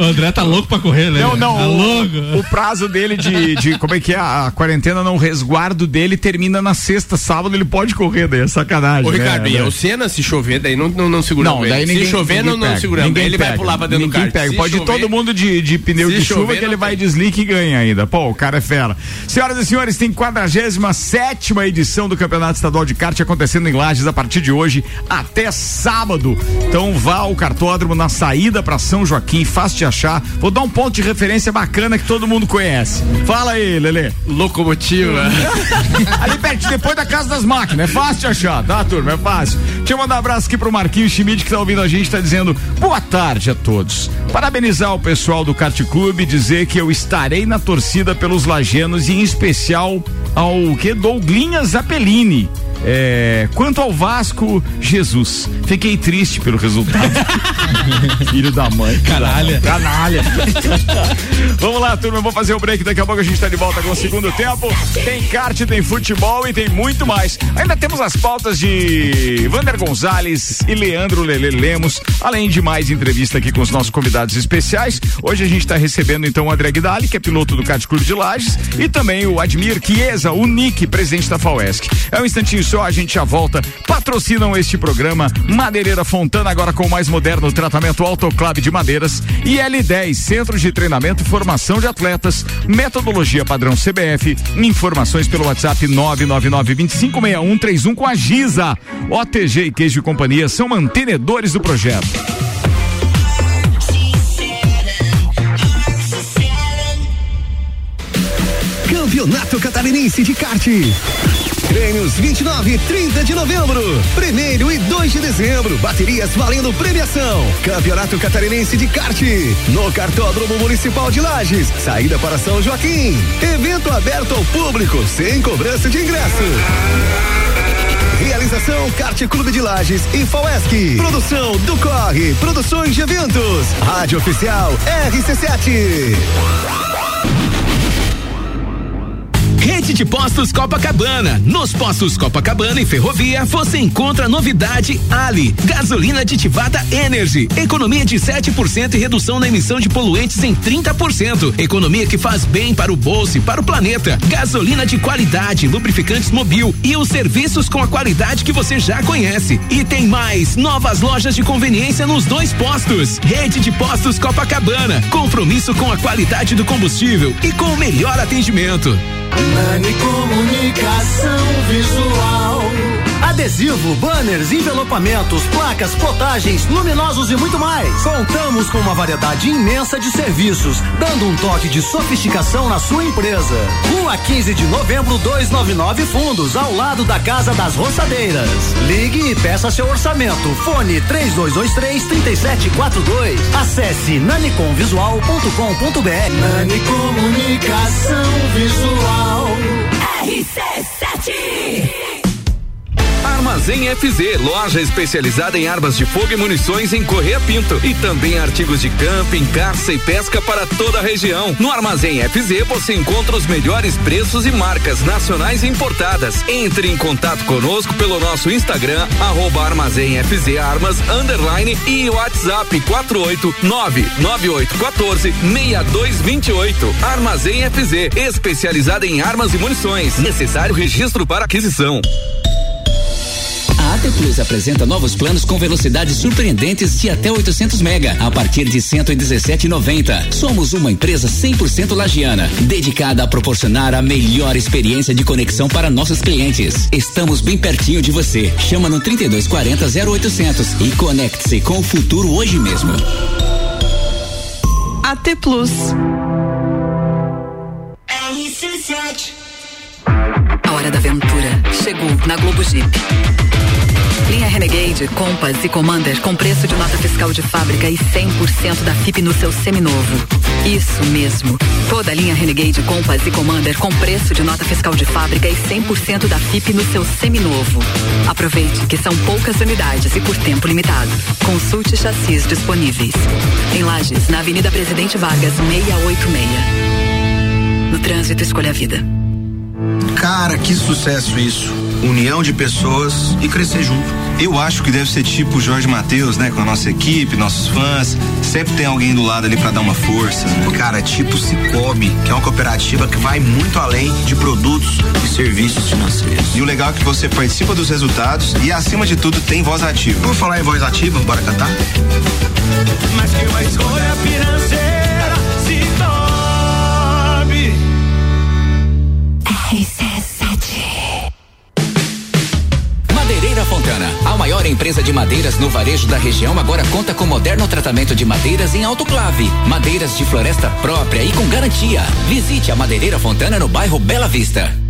André tá louco pra correr, né? Não, não. Tá o, o, prazo dele de, de, Como é que é? A quarentena, não, o resguardo dele termina na sexta, sábado ele pode correr, daí é sacanagem. Ô, né? Ricardo, e o Senna, se chover, daí não, não, não segura não, daí ninguém, Se chover, não, não segura ninguém ele pega, vai pular pra dentro ninguém do. Pega. Pode chover, ir todo mundo de, de pneu de chuva que ele vai deslique e ganha ainda. Pô, o cara é fera. Senhoras e senhores, tem 47 edição do Campeonato Estadual de Kart acontecendo em Lages a partir de hoje até sábado. Então vá ao cartódromo na saída para São Joaquim, fácil de achar. Vou dar um ponto de referência bacana que todo mundo conhece. Fala aí, Lele. Locomotiva. Ali perto, depois da Casa das Máquinas. É fácil de achar, tá, turma? É fácil. Deixa eu mandar um abraço aqui pro Marquinhos Schmidt que tá ouvindo a gente, tá dizendo boa tarde a todos. Parabenizar o pessoal do Kart Clube, dizer que eu estarei na torcida pelos lajenos e em especial ao que Douglinhas Apelini. É, quanto ao Vasco, Jesus, fiquei triste pelo resultado. Filho da mãe. Canalha. Canalha. Vamos lá, turma, vou fazer o break. Daqui a pouco a gente está de volta com o segundo tempo. Tem kart, tem futebol e tem muito mais. Ainda temos as pautas de Vander Gonzalez e Leandro Lele Lemos, além de mais entrevista aqui com os nossos convidados especiais. Hoje a gente está recebendo então o André Guidali, que é piloto do Kart Clube de Lages, e também o Admir Chiesa, o Nick, presidente da FAUESC. É um instantinho só, a gente já volta. Patrocinam este programa Madeireira Fontana, agora com o mais moderno tratamento autoclave de madeiras. E L10, Centro de Treinamento e Formação de Atletas. Metodologia padrão CBF. Informações pelo WhatsApp 999-256131 com a Giza. OTG e Queijo e Companhia são mantenedores do projeto. Campeonato Catarinense de Kart. Prêmios 29 e 30 de novembro. Primeiro e 2 de dezembro. Baterias valendo premiação. Campeonato Catarinense de Kart. No Cartódromo Municipal de Lages. Saída para São Joaquim. Evento aberto ao público, sem cobrança de ingresso. Realização Kart Clube de Lages e Fauesc. Produção do Corre. Produções de eventos. Rádio Oficial RC7. Rede de Postos Copacabana. Nos postos Copacabana e Ferrovia você encontra a novidade Ali, gasolina aditivada Energy, economia de 7% e redução na emissão de poluentes em 30%. Economia que faz bem para o bolso e para o planeta. Gasolina de qualidade, lubrificantes mobil e os serviços com a qualidade que você já conhece. E tem mais, novas lojas de conveniência nos dois postos. Rede de Postos Copacabana. Compromisso com a qualidade do combustível e com o melhor atendimento. Nani Comunicação Visual. Adesivo, banners, envelopamentos, placas, potagens, luminosos e muito mais. Contamos com uma variedade imensa de serviços, dando um toque de sofisticação na sua empresa. Rua 15 de novembro 299 Fundos, ao lado da Casa das Roçadeiras. Ligue e peça seu orçamento. Fone 3223 3742. Acesse naniconvisual.com.br. Nani Comunicação Visual. RC7 Armazém FZ, loja especializada em armas de fogo e munições em Correia Pinto e também artigos de camping, caça e pesca para toda a região. No Armazém FZ você encontra os melhores preços e marcas nacionais importadas. Entre em contato conosco pelo nosso Instagram, arroba Armazém FZ Armas, underline e WhatsApp 4899814 6228. Armazém FZ, especializada em armas e munições. Necessário registro para aquisição. A AT Plus apresenta novos planos com velocidades surpreendentes de até 800 mega a partir de 117,90. Somos uma empresa 100% lagiana, dedicada a proporcionar a melhor experiência de conexão para nossos clientes. Estamos bem pertinho de você. Chama no 3240 0800 e conecte-se com o futuro hoje mesmo. AT Plus. A hora da aventura chegou na Globo Jeep. Linha Renegade, Compass e Commander com preço de nota fiscal de fábrica e 100% da FIP no seu seminovo. Isso mesmo. Toda a linha Renegade, Compass e Commander com preço de nota fiscal de fábrica e 100% da FIP no seu seminovo. Aproveite que são poucas unidades e por tempo limitado. Consulte chassis disponíveis. Em Lages, na Avenida Presidente Vargas, 686. No trânsito, escolha a vida. Cara, que sucesso isso. União de pessoas e crescer junto. Eu acho que deve ser tipo o Jorge Matheus, né? Com a nossa equipe, nossos fãs. Sempre tem alguém do lado ali para dar uma força. Né? Cara, é tipo Cicobi, que é uma cooperativa que vai muito além de produtos e serviços financeiros. E o legal é que você participa dos resultados e, acima de tudo, tem voz ativa. Vamos falar em voz ativa? Bora cantar? Mas que uma escolha financeira Fontana. A maior empresa de madeiras no varejo da região agora conta com moderno tratamento de madeiras em autoclave, madeiras de floresta própria e com garantia. Visite a Madeireira Fontana no bairro Bela Vista.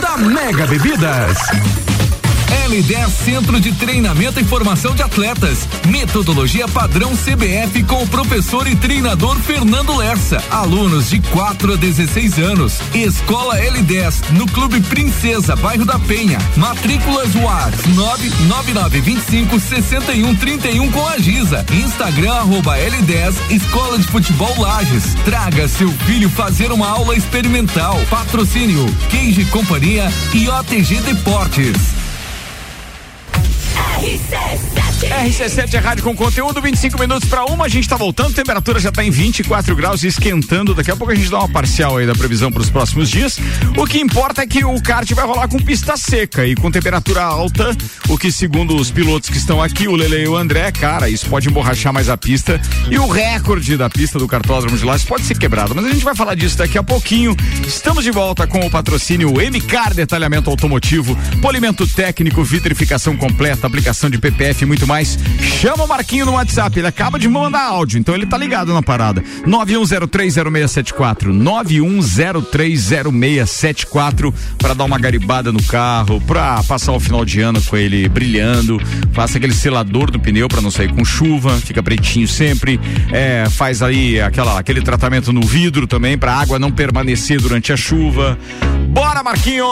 da Mega Bebidas. L10 Centro de Treinamento e Formação de Atletas. Metodologia padrão CBF com o professor e treinador Fernando Lersa. Alunos de 4 a 16 anos. Escola L10 no Clube Princesa, bairro da Penha. Matrículas UARS 99925 6131 com a Giza. Instagram arroba L10 Escola de Futebol Lages. Traga seu filho fazer uma aula experimental. Patrocínio Queijo Companhia e OTG Deportes. RC7 é rádio com conteúdo, 25 minutos para uma. A gente tá voltando, temperatura já tá em 24 graus e esquentando. Daqui a pouco a gente dá uma parcial aí da previsão para os próximos dias. O que importa é que o kart vai rolar com pista seca e com temperatura alta. O que, segundo os pilotos que estão aqui, o Lele e o André, cara, isso pode emborrachar mais a pista. E o recorde da pista do cartódromo de Lages pode ser quebrado. Mas a gente vai falar disso daqui a pouquinho. Estamos de volta com o patrocínio MCAR Detalhamento Automotivo, polimento técnico, vitrificação completa, aplicação de PPF e muito mais. Chama o Marquinho no WhatsApp, ele acaba de mandar áudio, então ele tá ligado na parada. 91030674, 91030674 para dar uma garibada no carro, pra passar o final de ano com ele brilhando, passa aquele selador do pneu para não sair com chuva, fica pretinho sempre, é, faz aí aquela, aquele tratamento no vidro também para água não permanecer durante a chuva. Bora, Marquinho!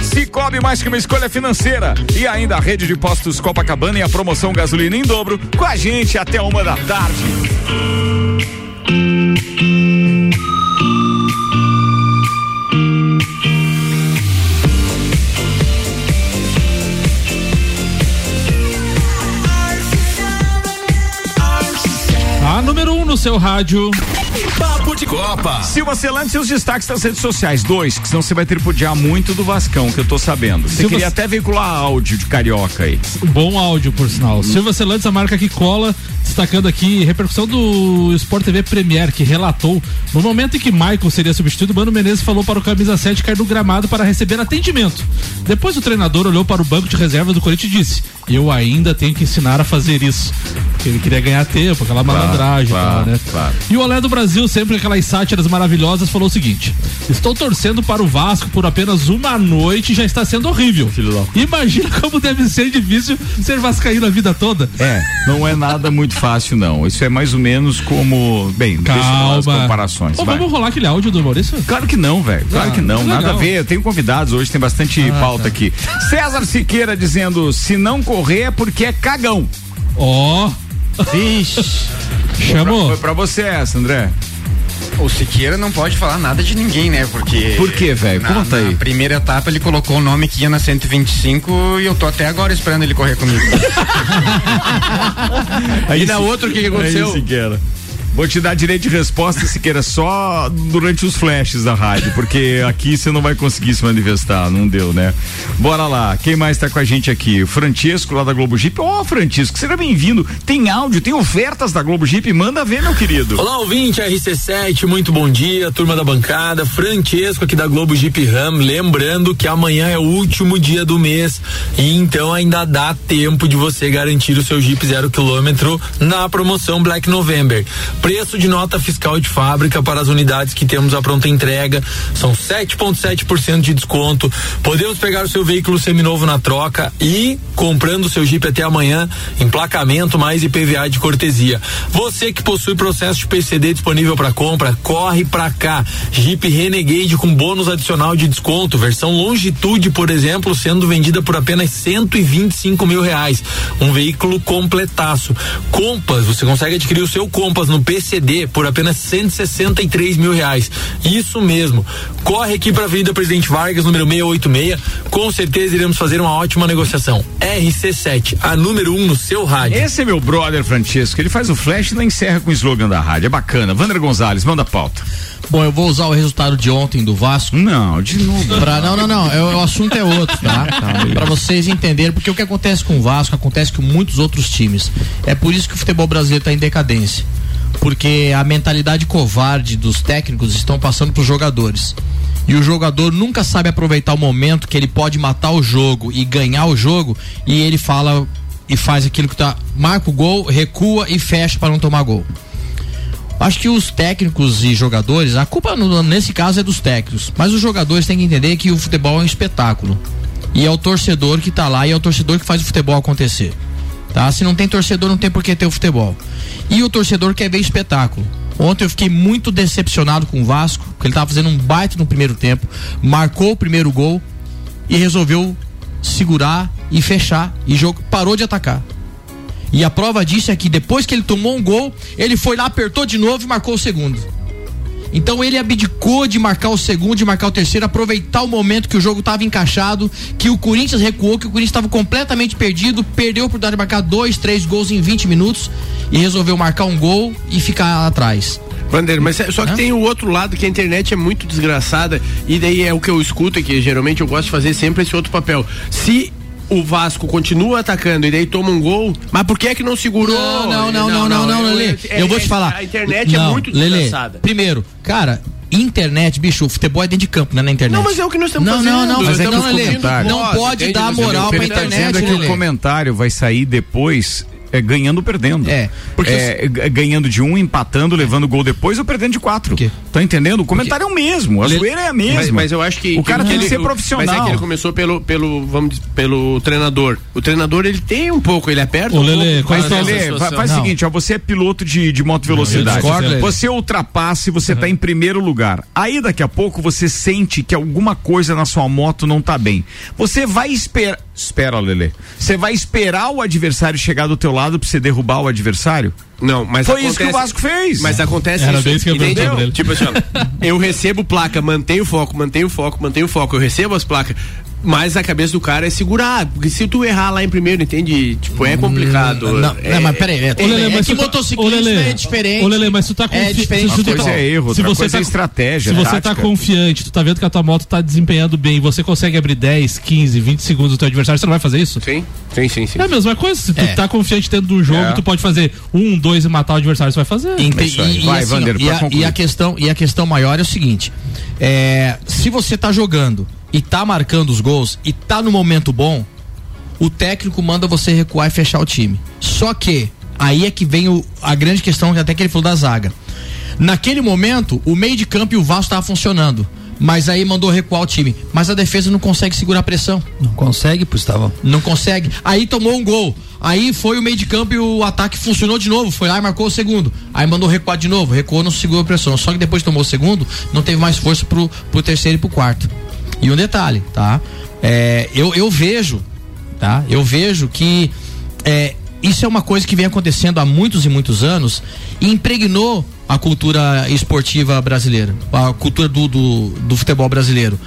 Cicobi mais que uma escolha financeira e ainda a rede de postos Copacabana e a promoção gasolina em dobro com a gente até uma da tarde. A número 1 um no seu rádio. Papo de Copa. Silva Celante, seus destaques das redes sociais. Dois, que senão você vai tripudiar muito do Vascão, que eu tô sabendo. Você Silva- queria até veicular áudio de carioca aí. Bom áudio, por sinal. Silva Celantes, a marca que cola, destacando aqui repercussão do Sport TV Premier, que relatou no momento em que Michael seria substituído, Mano Menezes falou para o camisa 7 cair no gramado para receber atendimento. Depois o treinador olhou para o banco de reservas do Corinthians e disse: Eu ainda tenho que ensinar a fazer isso. Porque ele queria ganhar tempo, aquela Claro, malandragem claro, né? claro. E o Olé do Brasil, sempre com aquelas sátiras maravilhosas, falou o seguinte: Estou torcendo para o Vasco por apenas uma noite e já está sendo horrível. Imagina como deve ser difícil ser vascaíno a vida toda. É, não é nada muito fácil, não. Isso é mais ou menos como. Bem, deixa eu as Calma. comparações. Ô, vamos rolar aquele áudio do Maurício? Claro que não, velho. Claro Ah, que não. Nada a legal. ver. Eu tenho convidados hoje, tem bastante Ah, pauta tá. aqui. César Siqueira dizendo: se não correr é porque é cagão. Ó. Vixe. Chamou. Foi pra você essa, André. O Siqueira não pode falar nada de ninguém, né? Porque. Por quê, velho? na- Conta na aí. primeira etapa ele colocou o nome que ia na 125 e eu tô até agora esperando ele correr comigo. Aí, E na outra, o que que aconteceu? Aí, Siqueira. Vou te dar direito de resposta, Siqueira, só durante os flashes da rádio, porque aqui você não vai conseguir se manifestar, não deu, né? Bora lá, quem mais tá com a gente aqui? O Francisco, lá da Globo Jeep. Ó, Francisco, seja bem-vindo. Tem áudio, tem ofertas da Globo Jeep, manda ver, meu querido. Olá, ouvinte RC7, muito bom dia, turma da bancada, Francesco aqui da Globo Jeep Ram, lembrando que amanhã é o último dia do mês e então ainda dá tempo de você garantir o seu Jeep zero quilômetro na promoção Black November. Preço de nota fiscal de fábrica para as unidades que temos a pronta entrega são 7,7% de desconto. Podemos pegar o seu veículo seminovo na troca e comprando o seu Jeep até amanhã, emplacamento mais IPVA de cortesia. Você que possui processo de PCD disponível para compra, corre para cá. Jeep Renegade com bônus adicional de desconto, versão Longitude, por exemplo, sendo vendida por apenas 125 mil reais. Um veículo completaço. Compass, você consegue adquirir o seu Compass no PCD por apenas 163 mil reais. Isso mesmo. Corre aqui para a Avenida Presidente Vargas, número 686. Com certeza iremos fazer uma ótima negociação. RC7, a número 1 um no seu rádio. Esse é meu brother Francesco. Ele faz o flash e encerra com o slogan da rádio. É bacana. Wander Gonzalez, manda a pauta. Bom, eu vou usar o resultado de ontem do Vasco. Não, de novo. Pra, não, não, não. É, o assunto é outro, tá? tá para vocês entenderem, porque o que acontece com o Vasco acontece com muitos outros times. É por isso que o futebol brasileiro está em decadência. Porque a mentalidade covarde dos técnicos estão passando para os jogadores. E o jogador nunca sabe aproveitar o momento que ele pode matar o jogo e ganhar o jogo, e ele fala e faz aquilo que tá. Marca o gol, recua e fecha para não tomar gol. Acho que os técnicos e jogadores, a culpa no, nesse caso é dos técnicos, mas os jogadores têm que entender que o futebol é um espetáculo. E é o torcedor que tá lá e é o torcedor que faz o futebol acontecer. Tá? Se não tem torcedor, não tem por que ter o futebol. E o torcedor quer ver espetáculo. Ontem eu fiquei muito decepcionado com o Vasco, porque ele tava fazendo um baita no primeiro tempo, marcou o primeiro gol e resolveu segurar e fechar e jogo parou de atacar. E a prova disso é que depois que ele tomou um gol, ele foi lá, apertou de novo e marcou o segundo. Então ele abdicou de marcar o segundo, de marcar o terceiro, aproveitar o momento que o jogo estava encaixado, que o Corinthians recuou, que o Corinthians estava completamente perdido, perdeu a oportunidade de marcar dois, três gols em 20 minutos e resolveu marcar um gol e ficar atrás. Vander, mas é, só que tem o outro lado que a internet é muito desgraçada e daí é o que eu escuto que geralmente eu gosto de fazer sempre esse outro papel. Se o Vasco continua atacando e daí toma um gol, mas por que é que não segurou? Não, não, não, não, não, não, Lelê. Eu vou te falar. A internet é muito desgraçada. Primeiro, cara, internet, bicho, o futebol é dentro de campo, né, na internet. Não, mas é o que nós estamos não, fazendo. Não, não, mas é não, Lelê, não pode dar moral pra internet, tá que o comentário vai sair depois é, ganhando ou perdendo. É. Porque é, ganhando de um, empatando, levando gol depois ou perdendo de quatro. Tá entendendo? O comentário porque... é o mesmo. A zoeira é a mesma. Mas, mas eu acho que. O cara que tem ele, que ser profissional. Mas é que ele começou pelo, pelo, vamos dizer, pelo treinador. O treinador, ele tem um pouco, ele aperta. Ô, um Lelê, pouco, mas, Lelê, faz, faz o seguinte, ó, você é piloto de, de moto velocidade. Discordo, você ultrapassa e você uhum. tá em primeiro lugar. Aí daqui a pouco você sente que alguma coisa na sua moto não tá bem. Você vai esperar. Espera, Lelê. Você vai esperar o adversário chegar do teu lado pra você derrubar o adversário? Não, mas Foi acontece, isso que o Vasco fez. Mas acontece Era isso. bem isso que eu entendeu? dele. Tipo assim, ó, eu recebo placa, mantenho o foco, mantenho o foco, mantenho o foco. Eu recebo as placas. Mas a cabeça do cara é segurar. Porque se tu errar lá em primeiro, entende? Tipo, é complicado. Hum, não, é, não, mas peraí. É, Ô, Lelê, é mas que tu tá- motociclista Ô, Lelê, é diferente. Ô, Lelê, mas tu tá confi... É diferente tu tá- é erro, se outra você coisa tá, é estratégia, Se você tática. tá confiante, tu tá vendo que a tua moto tá desempenhando bem, você consegue abrir 10, 15, 20 segundos do teu adversário, você não vai fazer isso? Sim, sim, sim. sim. É a mesma coisa. Se tu É. tá confiante dentro do jogo, É. tu pode fazer um, dois e matar o adversário, você vai fazer. Ente- É isso aí. e, e Vai, assim, Vander, e, pra a, concluir. e a questão e a questão maior é o seguinte: é, se você tá jogando e tá marcando os gols e tá no momento bom, o técnico manda você recuar e fechar o time. Só que aí é que vem o- a grande questão que até que ele falou da zaga. Naquele momento, o meio de campo e o Vasco tava funcionando. Mas aí mandou recuar o time. Mas a defesa não consegue segurar a pressão. Não consegue, Gustavo? Não consegue. Aí tomou um gol. Aí foi o meio de campo e o ataque funcionou de novo. Foi lá e marcou o segundo. Aí mandou recuar de novo. Recuou, não segurou a pressão. Só que depois tomou o segundo, não teve mais força pro, pro terceiro e pro quarto. E um detalhe, tá? É, eu, eu vejo, tá? Eu vejo que é, isso é uma coisa que vem acontecendo há muitos e muitos anos e impregnou a cultura esportiva brasileira, a cultura do, do, do futebol brasileiro.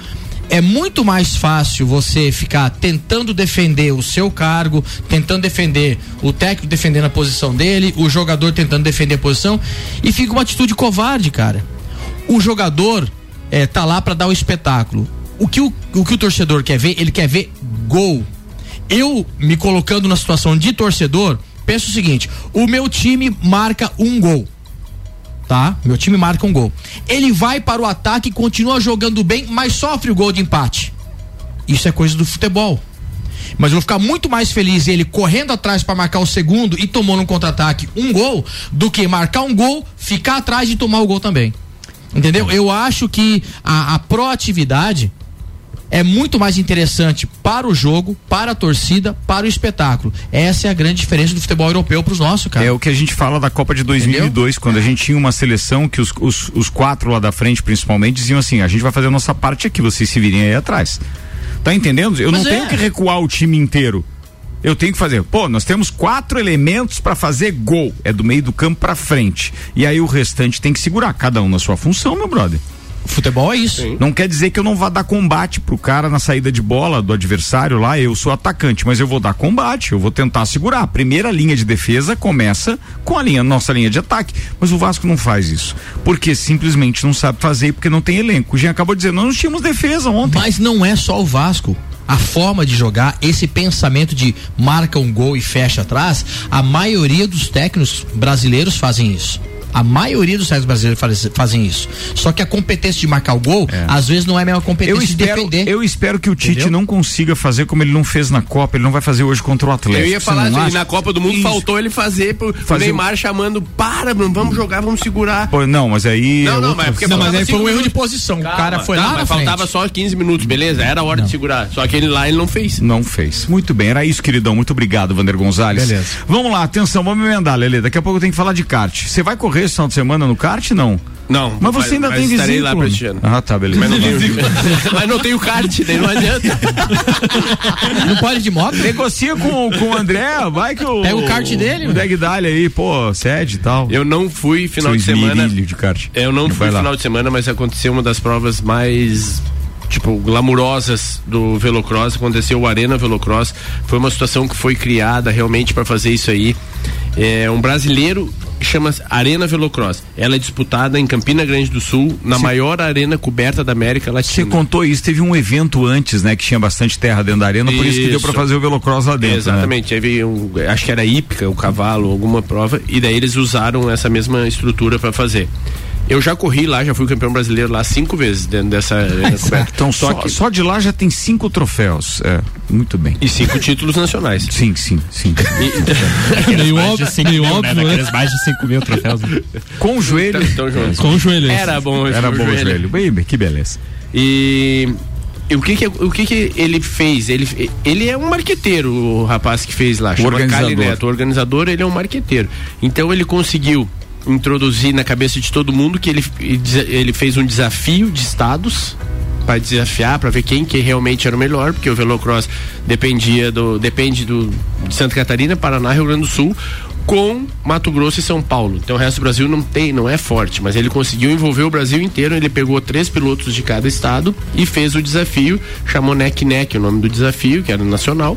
É muito mais fácil você ficar tentando defender o seu cargo, tentando defender o técnico defendendo a posição dele, o jogador tentando defender a posição, e fica uma atitude covarde, cara. O jogador é, tá lá para dar o espetáculo. O que o, o que o torcedor quer ver? Ele quer ver gol. Eu me colocando na situação de torcedor, penso o seguinte: o meu time marca um gol tá? Meu time marca um gol. Ele vai para o ataque e continua jogando bem, mas sofre o gol de empate. Isso é coisa do futebol. Mas eu vou ficar muito mais feliz ele correndo atrás para marcar o segundo e tomou no contra-ataque um gol do que marcar um gol, ficar atrás e tomar o gol também. Entendeu? Eu acho que a, a proatividade é muito mais interessante para o jogo, para a torcida, para o espetáculo. Essa é a grande diferença do futebol europeu para os nossos, cara. É o que a gente fala da Copa de 2002, quando a gente tinha uma seleção que os, os, os quatro lá da frente, principalmente, diziam assim: a gente vai fazer a nossa parte aqui, vocês se virem aí atrás. Tá entendendo? Eu Mas não é. tenho que recuar o time inteiro. Eu tenho que fazer. Pô, nós temos quatro elementos para fazer gol. É do meio do campo para frente. E aí o restante tem que segurar, cada um na sua função, meu brother. Futebol é isso. Sim. Não quer dizer que eu não vá dar combate pro cara na saída de bola do adversário lá, eu sou atacante, mas eu vou dar combate, eu vou tentar segurar. A primeira linha de defesa começa com a linha, nossa linha de ataque, mas o Vasco não faz isso, porque simplesmente não sabe fazer porque não tem elenco. O Jean acabou dizer, nós não tínhamos defesa ontem. Mas não é só o Vasco a forma de jogar, esse pensamento de marca um gol e fecha atrás, a maioria dos técnicos brasileiros fazem isso. A maioria dos técnicos brasileiros faz, fazem isso. Só que a competência de marcar o gol, é. às vezes não é a mesma competência eu espero, de defender. Eu espero que o Tite Entendeu? não consiga fazer como ele não fez na Copa, ele não vai fazer hoje contra o Atlético. Eu ia falar assim, na Copa do Mundo isso. faltou ele fazer pro fazer Neymar chamando, para, vamos jogar, vamos segurar. Pô, não, mas aí. Não, não, mas, é não, mas aí foi um erro de posição. Calma, o cara foi tá, lá. Mas faltava só 15 minutos, beleza? Era a hora não. de segurar. Só que ele lá ele não fez. Não fez. Muito bem, era isso, queridão. Muito obrigado, Vander Gonzalez. Beleza. Vamos lá, atenção, vamos emendar, Lele. Daqui a pouco eu tenho que falar de kart. Você vai correr esse final de semana no kart, não? Não. Mas você ainda mas tem estarei lá prestigiando. Ah, tá, beleza. Mas não tenho, mas não tenho kart, daí não adianta. não pode de moto? Negocia com, com o André, vai que o... Pega o kart dele. O Degdalha aí, pô, sede e tal. Eu não fui final Seu de semana. de kart. Eu não fui final de semana, mas aconteceu uma das provas mais tipo, glamurosas do Velocross, aconteceu o Arena Velocross, foi uma situação que foi criada realmente para fazer isso aí. É um brasileiro chama Arena Velocross. Ela é disputada em Campina Grande do Sul, na Cê... maior arena coberta da América Latina. Você contou isso, teve um evento antes, né, que tinha bastante terra dentro da arena, isso. por isso que deu para fazer o Velocross lá dentro. Né? Exatamente, né? um, acho que era hípica, o cavalo, alguma prova, e daí eles usaram essa mesma estrutura para fazer. Eu já corri lá, já fui campeão brasileiro lá cinco vezes dentro dessa coberta. Então só, que... só de lá já tem cinco troféus. É, muito bem. E cinco títulos nacionais. Sim, sim, sim. E, meio óbvio, meio mil, óbvio, né? né? mais de 5 mil troféus. Com o joelho. Então, então, com o joelho. Era bom, Era bom o joelho. Bem, que beleza. E e o que que, o que que ele fez? Ele, ele é um marqueteiro, o rapaz que fez lá. O organizador. Neto. O organizador, ele é um marqueteiro. Então ele conseguiu introduzir na cabeça de todo mundo que ele, ele fez um desafio de estados para desafiar, para ver quem que realmente era o melhor, porque o velocross dependia do depende do de Santa Catarina, Paraná, Rio Grande do Sul, com Mato Grosso e São Paulo. Então o resto do Brasil não tem, não é forte, mas ele conseguiu envolver o Brasil inteiro. Ele pegou três pilotos de cada estado e fez o desafio, chamou Neck Neck, o nome do desafio, que era nacional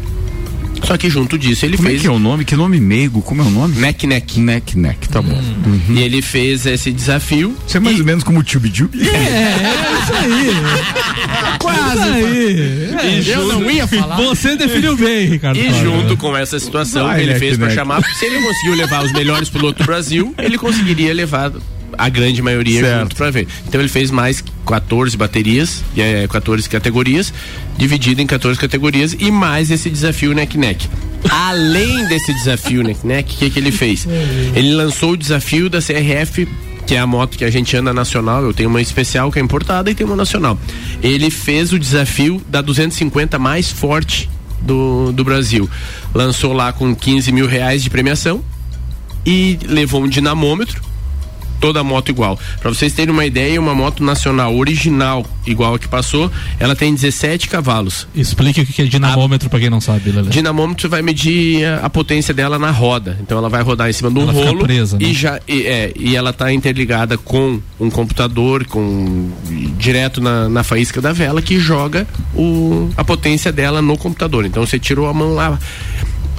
só que junto disso ele Como fez. Como é que é o nome? Que nome meigo? Como é o nome? Neck Neck. Neck Neck, tá bom. Uhum. E ele fez esse desafio. Isso é mais e... ou menos como o Tube Tube? É, é isso aí. Quase. Isso aí. E eu não ia falar. Você definiu bem, Ricardo. E junto com essa situação Vai, que ele fez para chamar, se ele conseguiu levar os melhores pilotos do Brasil, ele conseguiria levar a grande maioria certo. junto para ver. Então ele fez mais 14 baterias, é, 14 categorias, dividido em 14 categorias e mais esse desafio neck neck. Além desse desafio neck neck, o que, que ele fez? Ele lançou o desafio da CRF que é a moto que a gente anda nacional. Eu tenho uma especial que é importada e tem uma nacional. Ele fez o desafio da 250 mais forte do, do Brasil. Lançou lá com 15 mil reais de premiação e levou um dinamômetro toda moto igual. Para vocês terem uma ideia, uma moto nacional original, igual a que passou, ela tem 17 cavalos. Explique o que é dinamômetro para quem não sabe, Lele. Dinamômetro vai medir a, a, potência dela na roda. Então ela vai rodar em cima um ela rolo presa, né? e já e, é, e ela está interligada com um computador, com direto na, na faísca da vela que joga o, a potência dela no computador. Então você tirou a mão lá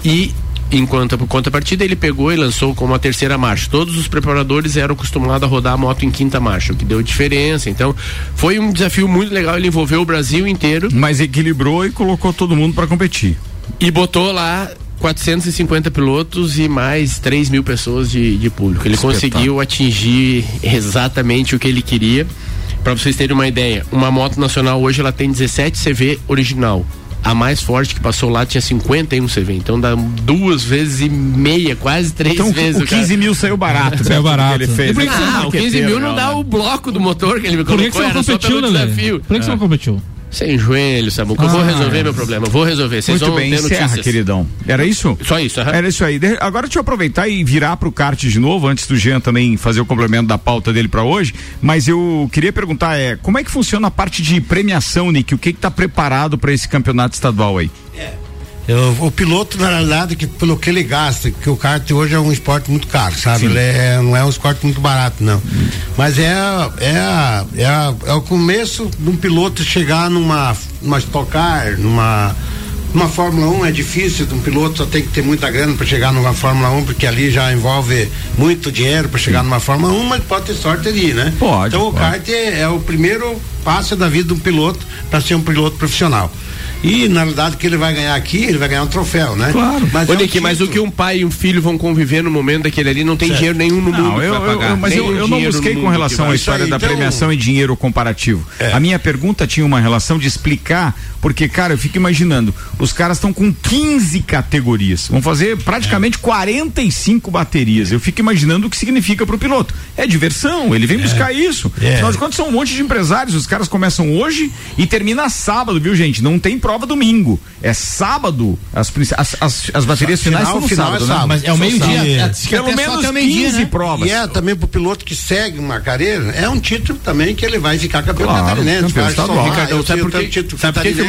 e enquanto por contrapartida ele pegou e lançou como a terceira marcha. Todos os preparadores eram acostumados a rodar a moto em quinta marcha, o que deu diferença. Então, foi um desafio muito legal, ele envolveu o Brasil inteiro. Mas equilibrou e colocou todo mundo para competir. E botou lá 450 pilotos e mais 3 mil pessoas de, de público. Ele conseguiu atingir exatamente o que ele queria. Para vocês terem uma ideia, uma moto nacional hoje ela tem 17 CV original. A mais forte que passou lá tinha 51 CV. Então dá duas vezes e meia, quase três então, vezes. O 15 mil saiu barato. saiu barato. ele fez. Ah, o 15 mil não dá o bloco do motor que ele me colocou. Por que, que você não competiu, né? Por que, que você não competiu? Sem joelho, Samuca. Ah, eu vou resolver é. meu problema. Vou resolver. Vocês Muito vão bem, ter encerra, notícias. queridão. Era isso? Só isso, uhum. Era isso aí. De agora deixa eu aproveitar e virar pro kart de novo, antes do Jean também fazer o complemento da pauta dele para hoje. Mas eu queria perguntar, é, como é que funciona a parte de premiação, Nick? O que que tá preparado para esse campeonato estadual aí? É. Eu, o piloto, na realidade, que pelo que ele gasta, que o kart hoje é um esporte muito caro, sabe? Ele é, não é um esporte muito barato, não. Mas é, é, é, é, o começo de um piloto chegar numa, numa Stock Car, numa uma Fórmula 1 é difícil, um piloto só tem que ter muita grana para chegar numa Fórmula 1, porque ali já envolve muito dinheiro para chegar numa Fórmula 1, mas pode ter sorte ali, né? Pode. Então pode. o kart é, é o primeiro passo da vida de um piloto para ser um piloto profissional. E na realidade o que ele vai ganhar aqui, ele vai ganhar um troféu, né? Claro. Mas Olha é um aqui, mas o que um pai e um filho vão conviver no momento daquele ali não tem Certo. dinheiro nenhum no Não, mundo eu, pagar. eu- mas eu, eu não busquei com relação à história aí, da então- premiação e dinheiro comparativo. A minha pergunta tinha uma relação de explicar, porque, cara, eu fico imaginando, os caras estão com 15 categorias, vão fazer praticamente 45 baterias. Eu fico imaginando o que significa pro piloto. É diversão, ele vem buscar isso. É. Afinal de contas, são um monte de empresários, os caras começam hoje e termina sábado, viu, gente? Não tem prova domingo. É sábado, as, as, as, as baterias Final- finais são no final sábado, é né? sábado. Mas é o meio-dia. É, Pelo até menos até o meio-dia, 15 né? provas. E é também pro piloto que segue uma carreira, é um título também que ele vai ficar campeão Claro, catarinense. campeão estadual. somar, Ricardão, eu tenho tanto título catarinense,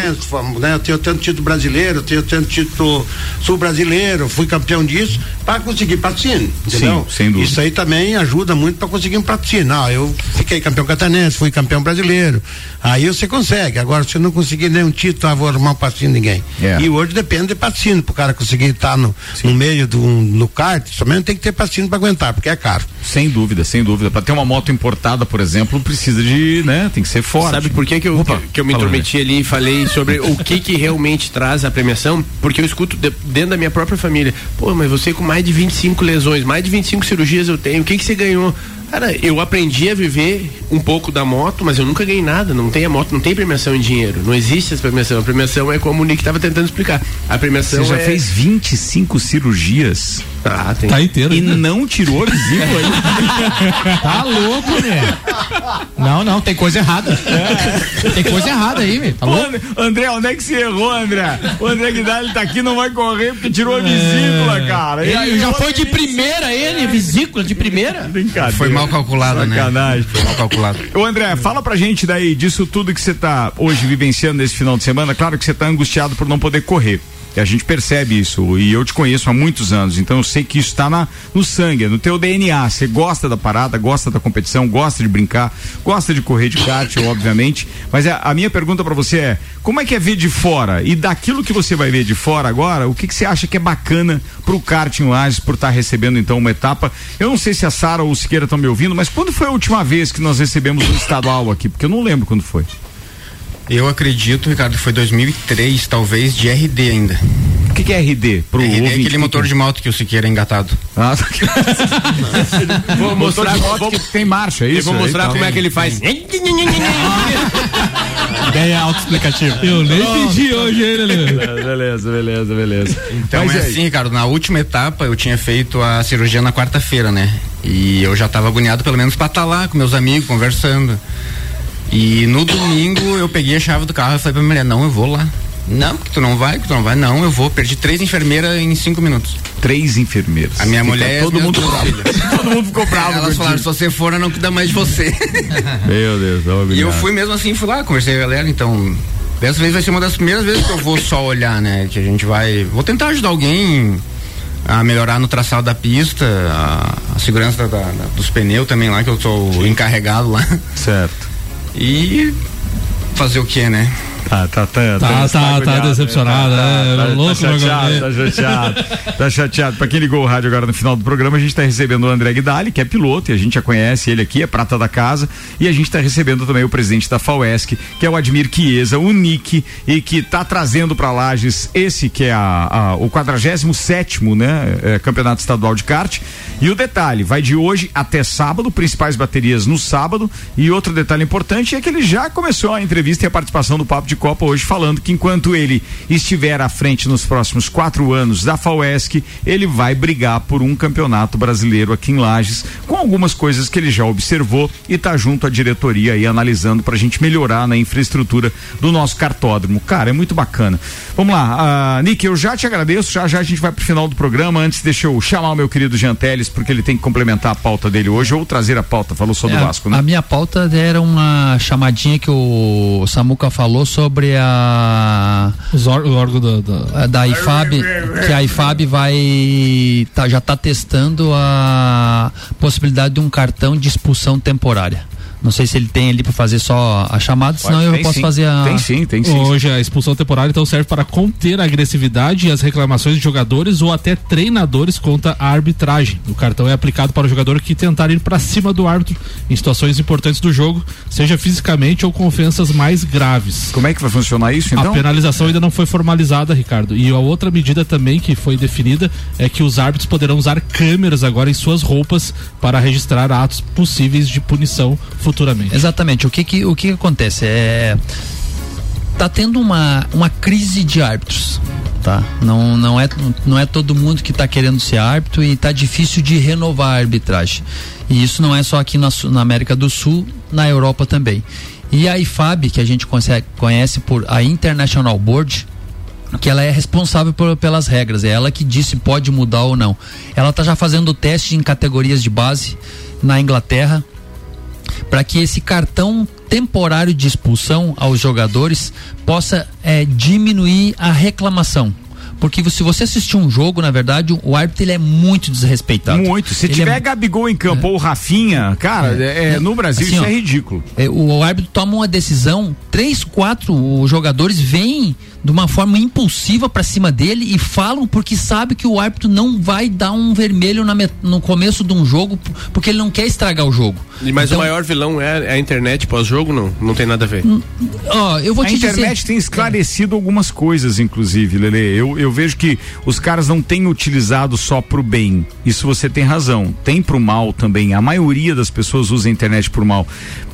né? eu tenho tanto título brasileiro, eu tenho tanto título sul-brasileiro, fui campeão disso, para conseguir patrocínio, entendeu? sem dúvida. Isso aí também ajuda muito para conseguir um patrocínio. Ah, eu fiquei campeão catarinense, fui campeão brasileiro. Aí você consegue. Agora, se eu não conseguir nenhum título, ah, vou arrumar um patrocínio ninguém. É. E hoje depende de patrocínio, pro cara conseguir estar no, no meio do no kart, somente tem que ter patrocínio para aguentar, porque é caro. Sem dúvida, sem dúvida. Para ter uma moto importada, por exemplo, precisa de, né? Tem que ser forte. Sabe por que, que, eu, Opa, que, que eu me intrometi ali e falei sobre o que que realmente traz a premiação? Porque eu escuto de- dentro da minha própria família. Pô, mas você com mais de 25 lesões, mais de 25 cirurgias eu tenho, o que que você ganhou? Cara, eu aprendi a viver um pouco da moto, mas eu nunca ganhei nada. Não tem a moto, não tem premiação em dinheiro. Não existe essa premiação. A premiação é como o Nick estava tentando explicar. A premiação Você já é... fez 25 cirurgias Ah, tem. Tá inteiro. e né? não tirou a vesícula aí. Tá louco, né? Não, não, tem coisa errada. Tem coisa errada aí, velho. Tá louco? And- André, onde é que você errou, André? O André Guidalli tá aqui, não vai correr porque tirou a vesícula, cara. E aí, Ele já foi de primeira, ele, vesícula de primeira. Brincadeira. Foi mal calculado, né? Sacanagem. Foi mal calculado. Ô André, fala pra gente daí disso tudo que você tá hoje vivenciando nesse final de semana. Claro que você tá angustiado por não poder correr. E a gente percebe isso. E eu te conheço há muitos anos, então eu sei que isso tá na, no sangue, é no teu DNA. Você gosta da parada, gosta da competição, gosta de brincar, gosta de correr de kart, obviamente. Mas a, a minha pergunta pra você é: como é que é ver de fora? E daquilo que você vai ver de fora agora, o que, que você acha que é bacana pro kart em Lages por estar recebendo então uma etapa? Eu não sei se a Sara ou o Siqueira estão me ouvindo, mas quando foi a última vez que nós recebemos um estadual aqui? Porque eu não lembro quando foi. Eu acredito, Ricardo, que foi 2003, talvez, de RD ainda. O que, que é RD? Pro RD é aquele que motor que- de moto que o Siqueira é engatado. Ah, Vou motor mostrar, de moto vou, que tem marcha, é eu isso? vou mostrar Então. como é que ele faz. Ideia autoexplicativa. Eu nem pedi hoje ele? Beleza, beleza, beleza. Então Mas é aí? assim, Ricardo, na última etapa eu tinha feito a cirurgia na quarta-feira, né? E eu já tava agoniado pelo menos pra estar lá com meus amigos, conversando. E no domingo eu peguei a chave do carro e falei pra minha mulher, não, eu vou lá. Não, que tu não vai, que tu não vai, não, eu vou. Perdi três enfermeiras em cinco minutos. Três enfermeiras. A minha Fica mulher e as todo mundo todo mundo ficou bravo. Elas falaram, se você for, não cuida mais de você. Meu Deus, E eu fui mesmo assim, fui lá, conversei com a galera, então. Dessa vez vai ser uma das primeiras vezes que eu vou só olhar, né? Que a gente vai. Vou tentar ajudar alguém a melhorar no traçado da pista, a, a segurança da- da- dos pneus também lá, que eu sou encarregado lá. Certo. E fazer o que, né? Tá, tá, tá. Tá, tá, agoniado, tá decepcionado, né? é, Tá, louco, tá chateado, tá chateado. Tá chateado. Pra quem ligou o rádio agora no final do programa, a gente tá recebendo o André Guidali, que é piloto, e a gente já conhece ele aqui, é prata da casa, e a gente tá recebendo também o presidente da FAUESC, que é o Admir Chiesa, o Nick, e que tá trazendo pra Lages esse que é a, a- o 47 né, é, campeonato estadual de kart. E o detalhe, vai de hoje até sábado, principais baterias no sábado, e outro detalhe importante é que ele já começou a entrevista e a participação do Papo de Copa hoje falando que enquanto ele estiver à frente nos próximos quatro anos da FAUESC, ele vai brigar por um campeonato brasileiro aqui em Lages, com algumas coisas que ele já observou e tá junto à diretoria aí analisando pra gente melhorar na infraestrutura do nosso cartódromo. Cara, é muito bacana. Vamos lá, ah, Nick, eu já te agradeço, já já a gente vai pro final do programa, antes deixa eu chamar o meu querido Jean porque ele tem que complementar a pauta dele hoje, ou trazer a pauta, falou só do É, Vasco, né? A minha pauta era uma chamadinha que o Samuca falou sobre a. Os or, o órgão do, do... a da IFAB, que a IFAB vai. Tá, já está testando a possibilidade de um cartão de expulsão temporária. Não sei se ele tem ali para fazer só a chamada, senão eu posso sim. fazer a. Tem sim, tem sim. Hoje a expulsão temporária então serve para conter a agressividade e as reclamações de jogadores ou até treinadores contra a arbitragem. O cartão é aplicado para o jogador que tentar ir para cima do árbitro em situações importantes do jogo, seja fisicamente ou com ofensas mais graves. Como é que vai funcionar isso então? A penalização ainda não foi formalizada, Ricardo. E a outra medida também que foi definida é que os árbitros poderão usar câmeras agora em suas roupas para registrar atos possíveis de punição futuramente. Exatamente. O que que, o que acontece? É. Tá tendo uma, uma crise de árbitros. Tá? Não, não, é, não é todo mundo que está querendo ser árbitro e tá difícil de renovar a arbitragem. E isso não é só aqui na, na América do Sul, na Europa também. E a IFAB, que a gente conhece, conhece por a International Board, que ela é responsável por- pelas regras, é ela que diz se pode mudar ou não. Ela está já fazendo teste em categorias de base na Inglaterra para que esse cartão temporário de expulsão aos jogadores possa eh, diminuir a reclamação. Porque se você assistir um jogo, na verdade, o árbitro ele é muito desrespeitado. Muito. Se Ele tiver é- Gabigol em campo ou Rafinha, cara, é, é, no Brasil Assim, isso ó, é ridículo. é, o, árbitro toma uma decisão, três, quatro os jogadores vêm de uma forma impulsiva pra cima dele e falam porque sabe que o árbitro não vai dar um vermelho na met- no começo de um jogo porque ele não quer estragar o jogo. Mas Então- o maior vilão é, é a internet pós-jogo? Não, não tem nada a ver. Ó, eu vou a te internet dizer- tem esclarecido algumas coisas, inclusive, Lele. Eu, eu vejo que os caras não têm utilizado só pro bem. Isso você tem razão. Tem pro mal também. A maioria das pessoas usa a internet pro mal.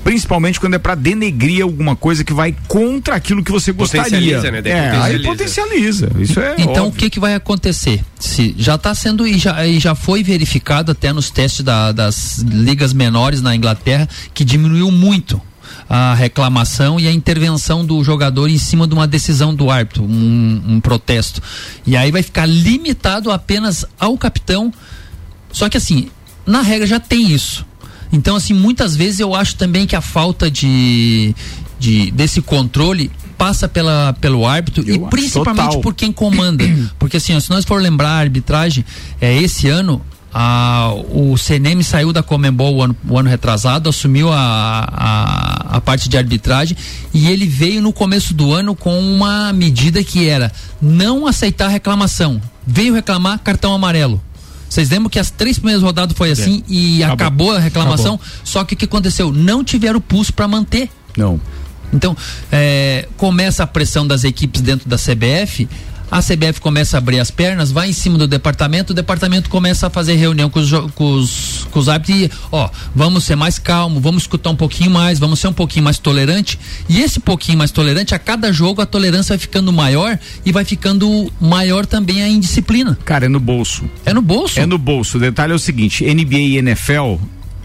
Principalmente quando é pra denegrir alguma coisa que vai contra aquilo que você gostaria. Potencializa, né? É, aí potencializa. potencializa. Isso é Então o que que vai acontecer? Se já está sendo e já, e já foi verificado até nos testes da- das ligas menores na Inglaterra que diminuiu muito a reclamação e a intervenção do jogador em cima de uma decisão do árbitro, um, um protesto. E aí vai ficar limitado apenas ao capitão. Só que assim, na regra já tem isso. Então, assim, muitas vezes eu acho também que a falta de, de desse controle passa pela, pelo árbitro e acho principalmente total. por quem comanda. Porque assim, ó, se nós for lembrar a arbitragem, é, esse ano a, o CNM saiu da Comembol o ano, o ano retrasado, assumiu a, a, a parte de arbitragem e ele veio no começo do ano com uma medida que era não aceitar reclamação. Veio reclamar cartão amarelo. Vocês lembram que as três primeiras rodadas foi assim e Acabou. acabou, a reclamação? Acabou. Só que o que aconteceu? Não tiveram pulso para manter. Não. Então, é, começa a pressão das equipes dentro da CBF. A CBF começa a abrir as pernas, vai em cima do departamento, o departamento começa a fazer reunião com os, com os, com os árbitros e, ó, vamos ser mais calmo, vamos escutar um pouquinho mais, vamos ser um pouquinho mais tolerante. E esse pouquinho mais tolerante, a cada jogo a tolerância vai ficando maior e vai ficando maior também a indisciplina. Cara, é no bolso. É no bolso? É no bolso. O detalhe é o seguinte: NBA e NFL.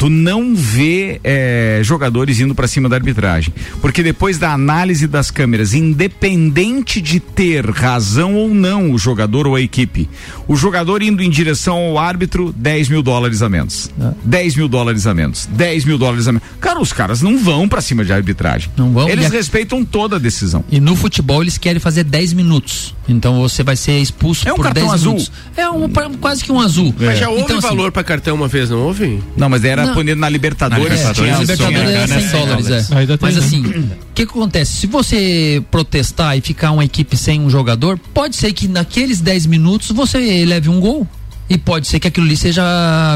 Tu não vê eh, jogadores indo pra cima da arbitragem. Porque depois da análise das câmeras, independente de ter razão ou não o jogador ou a equipe, o jogador indo em direção ao árbitro, 10 mil dólares a menos. 10 mil dólares a menos. 10 mil dólares a menos. Cara, os caras não vão pra cima de arbitragem. Não vão. Eles E a- respeitam toda a decisão. E no futebol eles querem fazer 10 minutos. Então você vai ser expulso É um por cartão 10 azul. minutos. É um, pra- quase que um azul. Mas já houve Então, assim, valor pra cartão uma vez, não houve? Não, mas era Não. Punido na Libertadores. É, tinha- a Libertadores tinha- é 100 dólares, é. Mas assim, o que, acontece? Se você protestar e ficar uma equipe sem um jogador, pode ser que naqueles 10 minutos você leve um gol. E pode ser que aquilo ali seja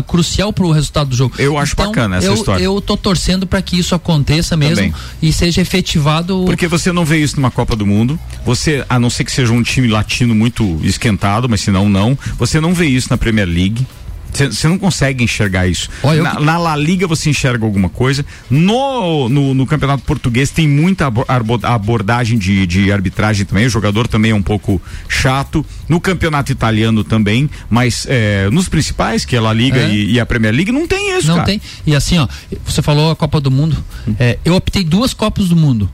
crucial pro resultado do jogo. Eu acho bacana essa eu, história. Eu tô torcendo para que isso aconteça mesmo Também. e seja efetivado. Porque você não vê isso numa Copa do Mundo. Você, a não ser que seja um time latino muito esquentado, mas se não, não. Você não vê isso na Premier League. Você não consegue enxergar isso. Olha, eu na, que- na La Liga você enxerga alguma coisa. No, no, no Campeonato Português tem muita abordagem de, de arbitragem também. O jogador também é um pouco chato. No Campeonato Italiano também. Mas é, nos principais, que é a La Liga É. e, e a Premier League, não tem isso, Não cara. tem. E assim, ó, você falou a Copa do Mundo. É, eu optei duas Copas do Mundo.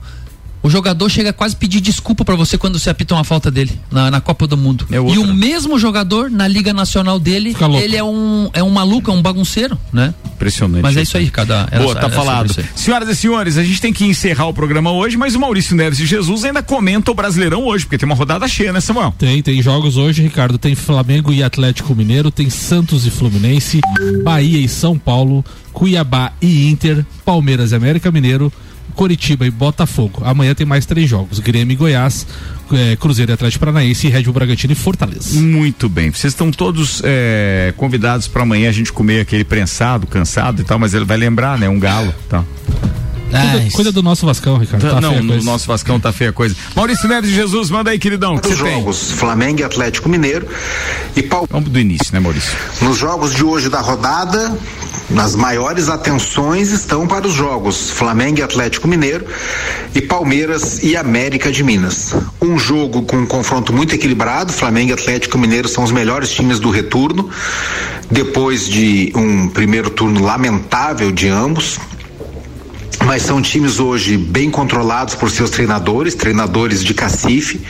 O jogador chega a quase pedir desculpa para você quando você apita uma falta dele na, na Copa do Mundo. É e o mesmo jogador na Liga Nacional dele, ele é um é um maluco, é um bagunceiro, né? Impressionante. Mas é isso aí, cada. Boa, tá falado. Senhoras e senhores, a gente tem que encerrar o programa hoje, mas o Maurício Neves e Jesus ainda comenta o Brasileirão hoje, porque tem uma rodada cheia, né, Samuel? Tem, tem jogos hoje, Ricardo. Tem Flamengo e Atlético Mineiro, tem Santos e Fluminense, Bahia e São Paulo, Cuiabá e Inter, Palmeiras e América Mineiro, Coritiba e Botafogo. Amanhã tem mais três jogos: Grêmio e Goiás, é, Cruzeiro e Atlético Paranaense, Red Bull Bragantino e Fortaleza. Muito bem. Vocês estão todos é, convidados para amanhã a gente comer aquele prensado, cansado e tal, mas ele vai lembrar, né? Um galo. Tá. Cuida, cuida, do nosso Vascão, Ricardo. Tá, tá não, no nosso Vascão tá feia a coisa. Maurício Neves de Jesus, manda aí, queridão. Nos jogos tem? Flamengo e Atlético Mineiro e Paulo. Vamos do início, né, Maurício? Nos jogos de hoje da rodada, as maiores atenções estão para os jogos Flamengo e Atlético Mineiro e Palmeiras e América de Minas. Um jogo com um confronto muito equilibrado, Flamengo e Atlético Mineiro são os melhores times do retorno, depois de um primeiro turno lamentável de ambos mas são times hoje bem controlados por seus treinadores, treinadores de cacife.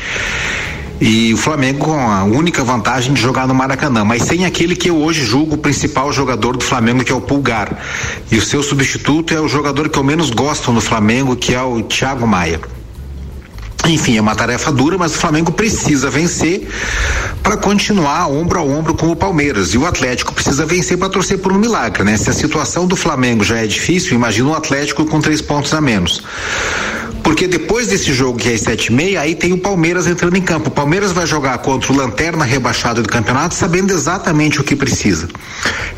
E o Flamengo com a única vantagem de jogar no Maracanã, mas sem aquele que eu hoje julgo o principal jogador do Flamengo, que é o Pulgar. E o seu substituto é o jogador que eu menos gosto no Flamengo, que é o Thiago Maia. Enfim, é uma tarefa dura, mas o Flamengo precisa vencer para continuar ombro a ombro com o Palmeiras. E o Atlético precisa vencer para torcer por um milagre, né? Se a situação do Flamengo já é difícil, imagina o Atlético com três pontos a menos. Porque depois desse jogo que é às sete e meia, aí tem o Palmeiras entrando em campo. O Palmeiras vai jogar contra o Lanterna rebaixado do campeonato, sabendo exatamente o que precisa.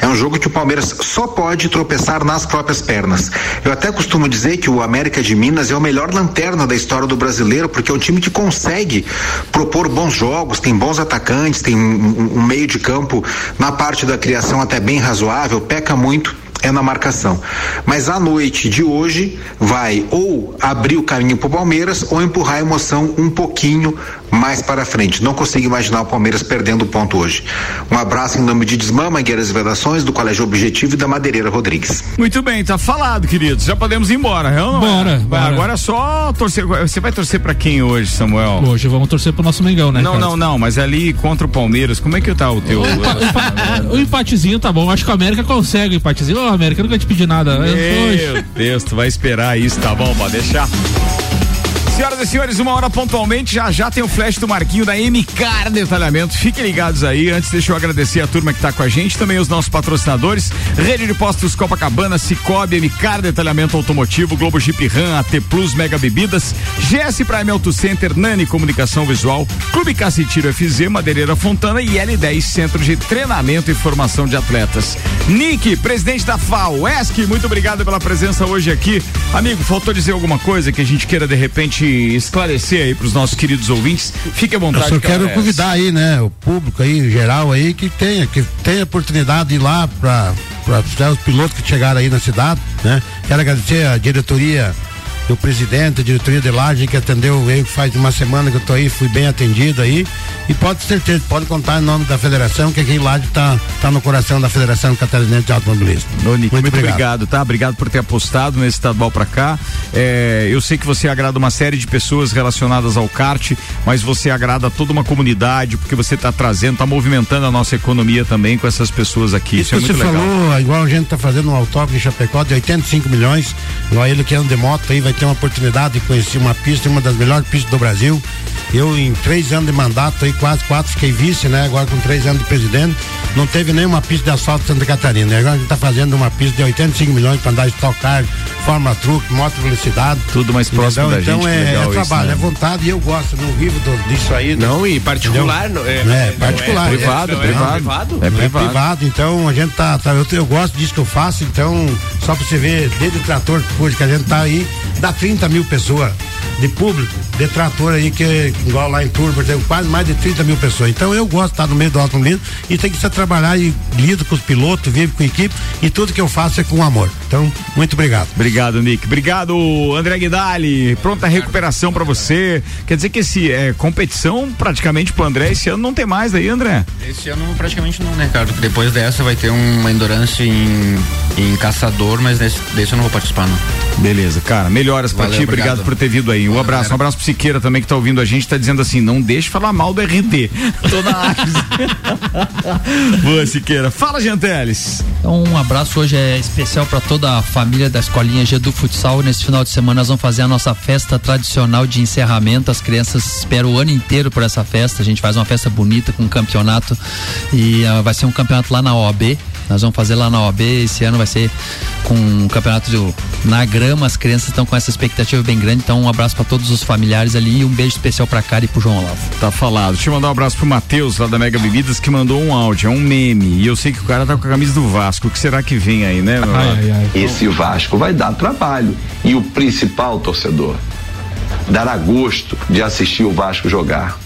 É um jogo que o Palmeiras só pode tropeçar nas próprias pernas. Eu até costumo dizer que o América de Minas é o melhor lanterna da história do brasileiro, porque é um time que consegue propor bons jogos, tem bons atacantes, tem um, um meio de campo na parte da criação até bem razoável, peca muito é na marcação. Mas a noite de hoje vai ou abrir o caminho para o Palmeiras ou empurrar a emoção um pouquinho mais para frente. Não consigo imaginar o Palmeiras perdendo o ponto hoje. Um abraço em nome de Desmã, Mangueiras e Vedações, do Colégio Objetivo e da Madeireira Rodrigues. Muito bem, tá falado, queridos. Já podemos ir embora, não? É? Bora, é? bora. Agora é só torcer. Você vai torcer para quem hoje, Samuel? Hoje vamos torcer pro nosso Mengão, né? Não, Carlos? não, não, mas ali contra o Palmeiras, como é que tá o teu? O, empa, o empatezinho tá bom. Acho que o América consegue o empatezinho. Ô, América, eu nunca te pedi nada. Meu Deus, tu vai esperar isso, tá bom, pode deixar. Senhoras e senhores, uma hora pontualmente, já já tem o flash do Marquinho da MCAR Detalhamento. Fiquem ligados aí. Antes, deixa eu agradecer a turma que está com a gente, também os nossos patrocinadores: Rede de Postos Copacabana, Cicobi, MCAR Detalhamento Automotivo, Globo Jeep Ram, AT Plus, Mega Bebidas, GS Prime Auto Center, Nani Comunicação Visual, Clube Cacetiro FZ, Madeireira Fontana e L10 Centro de Treinamento e Formação de Atletas. Nick, presidente da FAO, ESC, muito obrigado pela presença hoje aqui. Amigo, faltou dizer alguma coisa que a gente queira de repente esclarecer aí para os nossos queridos ouvintes, fique à vontade. Eu só quero convidar aí, né, o público aí, geral aí, que tenha, que tenha oportunidade de ir lá para os pilotos que chegaram aí na cidade, né? Quero agradecer a diretoria do presidente, diretoria de laje que atendeu eu faz uma semana que eu tô aí, fui bem atendido aí. E pode ter certeza, pode contar em nome da federação, que aqui em Laje tá, tá no coração da Federação Catarinense de Automobilismo. Muito, muito obrigado. obrigado. tá? Obrigado por ter apostado nesse estadual para cá. É, eu sei que você agrada uma série de pessoas relacionadas ao kart, mas você agrada toda uma comunidade, porque você está trazendo, tá movimentando a nossa economia também com essas pessoas aqui. Isso, Isso é muito você legal. falou, igual a gente tá fazendo um autódromo em Chapecó de 85 milhões, igual ele que anda de moto aí vai ter uma oportunidade de conhecer uma pista, uma das melhores pistas do Brasil. Eu, em três anos de mandato, aí, quase quatro, fiquei vice, né? Agora com três anos de presidente, não teve nenhuma pista de asfalto em Santa Catarina. Agora a gente está fazendo uma pista de 85 milhões para andar Stock Car, Forma Truque, moto velocidade. Tudo mais próximo da então, gente. Então é, é trabalho, isso, né? é vontade e eu gosto, não vivo do, disso aí. Né? Não, e particular. Não, é, é, particular. É, privado, é, privado. É, privado. É privado, então a gente tá, tá eu, eu, gosto disso que eu faço, então só para você ver, desde o trator que a gente tá aí, dá 30 mil pessoas de público, de trator aí, que é igual lá em Turbo, tem quase mais de 30 mil pessoas. Então eu gosto de estar no meio do automobilismo e tem que se trabalhar e lido com os pilotos, vivo com a equipe e tudo que eu faço é com amor. Então, muito obrigado. Obrigado, Nick. Obrigado, André Guidali. Pronta recuperação para você. Quer dizer que esse é competição praticamente pro André esse ano não tem mais aí, André? Esse ano praticamente não, né, Ricardo? Depois dessa vai ter uma endurance em, em caçador, mas desse, desse eu não vou participar, não. Beleza, cara. Melhoras para ti. Obrigado. obrigado por ter vindo aí Um abraço, um abraço pro Siqueira também que tá ouvindo a gente, tá dizendo assim, não deixe falar mal do RD. Toda a Boa, Siqueira. Fala, Genteles. Então, um abraço hoje é especial para toda a família da Escolinha G do Futsal. Nesse final de semana nós vamos fazer a nossa festa tradicional de encerramento. As crianças esperam o ano inteiro por essa festa. A gente faz uma festa bonita com um campeonato e uh, vai ser um campeonato lá na OAB. Nós vamos fazer lá na OAB. Esse ano vai ser com um campeonato do, na grama. As crianças estão com essa expectativa bem grande. Então, um abraço para todos os familiares ali e um beijo especial para Cara e pro João Olavo. Tá falado. Deixa eu mandar um abraço pro Matheus, lá da Mega Bebidas, que mandou um áudio, é um meme. E eu sei que o cara tá com a camisa do Vasco. O que será que vem aí, né, ai, ai. Esse Vasco vai dar trabalho. E o principal torcedor dará gosto de assistir o Vasco jogar.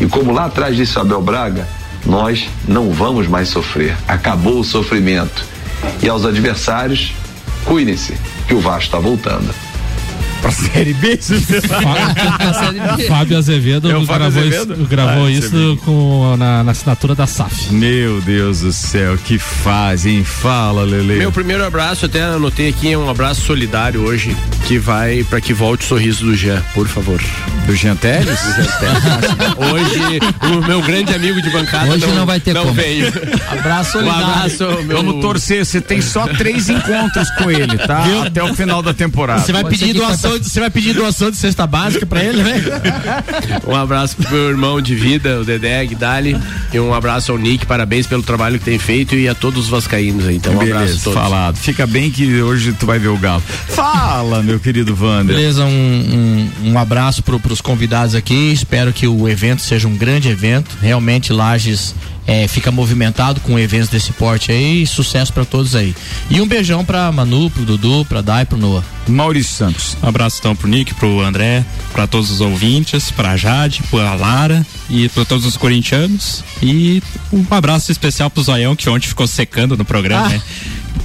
E como lá atrás disse Abel Braga, nós não vamos mais sofrer. Acabou o sofrimento. E aos adversários, cuidem-se, que o Vasco está voltando. Pra Série B? Fábio Azevedo, é Fábio gravou Azevedo? isso, gravou ah, isso com, na, na, assinatura da SAF. Meu Deus do céu, que fazem? Fala, Lele. Meu primeiro abraço, até anotei aqui, é um abraço solidário hoje, que vai para que volte o sorriso do Jean, por favor. Do Jean Teles? Do Jean Teles. hoje, o meu grande amigo de bancada hoje não, não vai ter não como. veio. Abraço solidário. Um abraço, meu... Vamos torcer, você tem só três encontros com ele, tá? Meu... Até o final da temporada. Você vai pedir doação você vai pedir doação de cesta básica pra ele, né? um abraço pro meu irmão de vida, o Dedé Guidali, e um abraço ao Nick, parabéns pelo trabalho que tem feito e a todos os vascaínos aí. Então, um Beleza, abraço a todos. falado. Fica bem que hoje tu vai ver o Galo. Fala, meu querido Wander. Beleza, um, um, um abraço pro, pros convidados aqui, espero que o evento seja um grande evento, realmente Lages é, fica movimentado com eventos desse porte aí. Sucesso para todos aí. E um beijão pra Manu, pro Dudu, pra Dai, pro Noah. Maurício Santos. Um abraço então pro Nick, pro André, para todos os ouvintes, pra Jade, pra Lara e para todos os corintianos. E um abraço especial pro Zoião, que ontem ficou secando no programa, ah. né?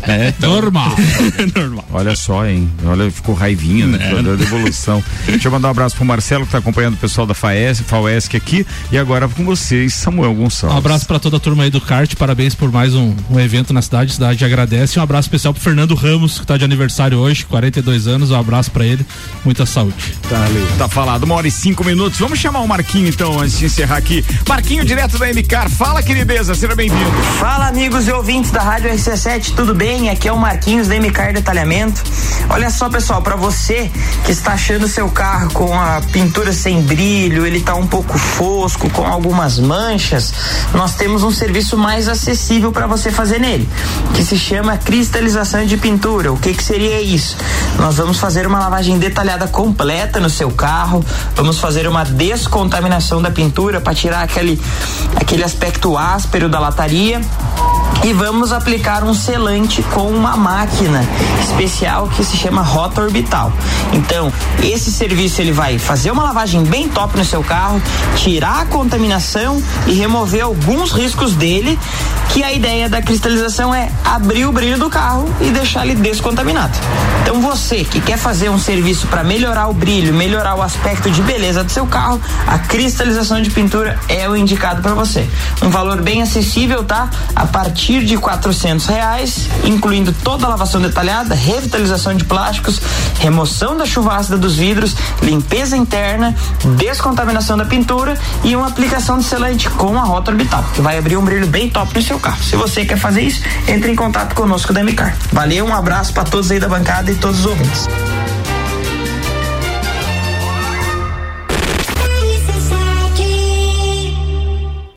É, então... normal. normal. Olha só, hein? Olha, ficou raivinha, né? É. Da evolução. Deixa eu mandar um abraço pro Marcelo, que tá acompanhando o pessoal da FAES, FAESC aqui. E agora com vocês, Samuel Gonçalves. Um abraço para toda a turma aí do kart, parabéns por mais um, um evento na cidade. A cidade agradece. Um abraço especial pro Fernando Ramos, que tá de aniversário hoje, 42 anos. Um abraço para ele. Muita saúde. Tá ali, tá falado. Uma hora e cinco minutos. Vamos chamar o Marquinho então, antes de encerrar aqui. Marquinho, direto da MCAR. Fala, querideza, seja bem-vindo. Fala, amigos e ouvintes da Rádio RC7, tudo bem? Aqui é o Marquinhos da MCAR Detalhamento. Olha só, pessoal, para você que está achando seu carro com a pintura sem brilho, ele tá um pouco fosco, com algumas manchas, nós temos um serviço mais acessível para você fazer nele, que se chama cristalização de pintura. O que que seria isso? Nós vamos fazer uma lavagem detalhada completa no seu carro, vamos fazer uma descontaminação da pintura para tirar aquele aquele aspecto áspero da lataria e vamos aplicar um selante com uma máquina especial que se chama rota orbital. Então, esse serviço ele vai fazer uma lavagem bem top no seu carro, tirar a contaminação e remover alguns riscos dele, que a ideia da cristalização é abrir o brilho do carro e deixar ele descontaminado. Então, você que quer fazer um serviço para melhorar o brilho, melhorar o aspecto de beleza do seu carro, a cristalização de pintura é o indicado para você. Um valor bem acessível, tá? A partir de quatrocentos reais, incluindo toda a lavação detalhada, revitalização de plásticos, remoção da chuva ácida dos vidros, limpeza interna, descontaminação da pintura e uma aplicação de selante com a rota orbital, que vai abrir um brilho bem top no seu carro. Se você quer fazer isso, entre em contato conosco da MCAR. Valeu, um abraço para todos aí da bancada e todos os ouvintes.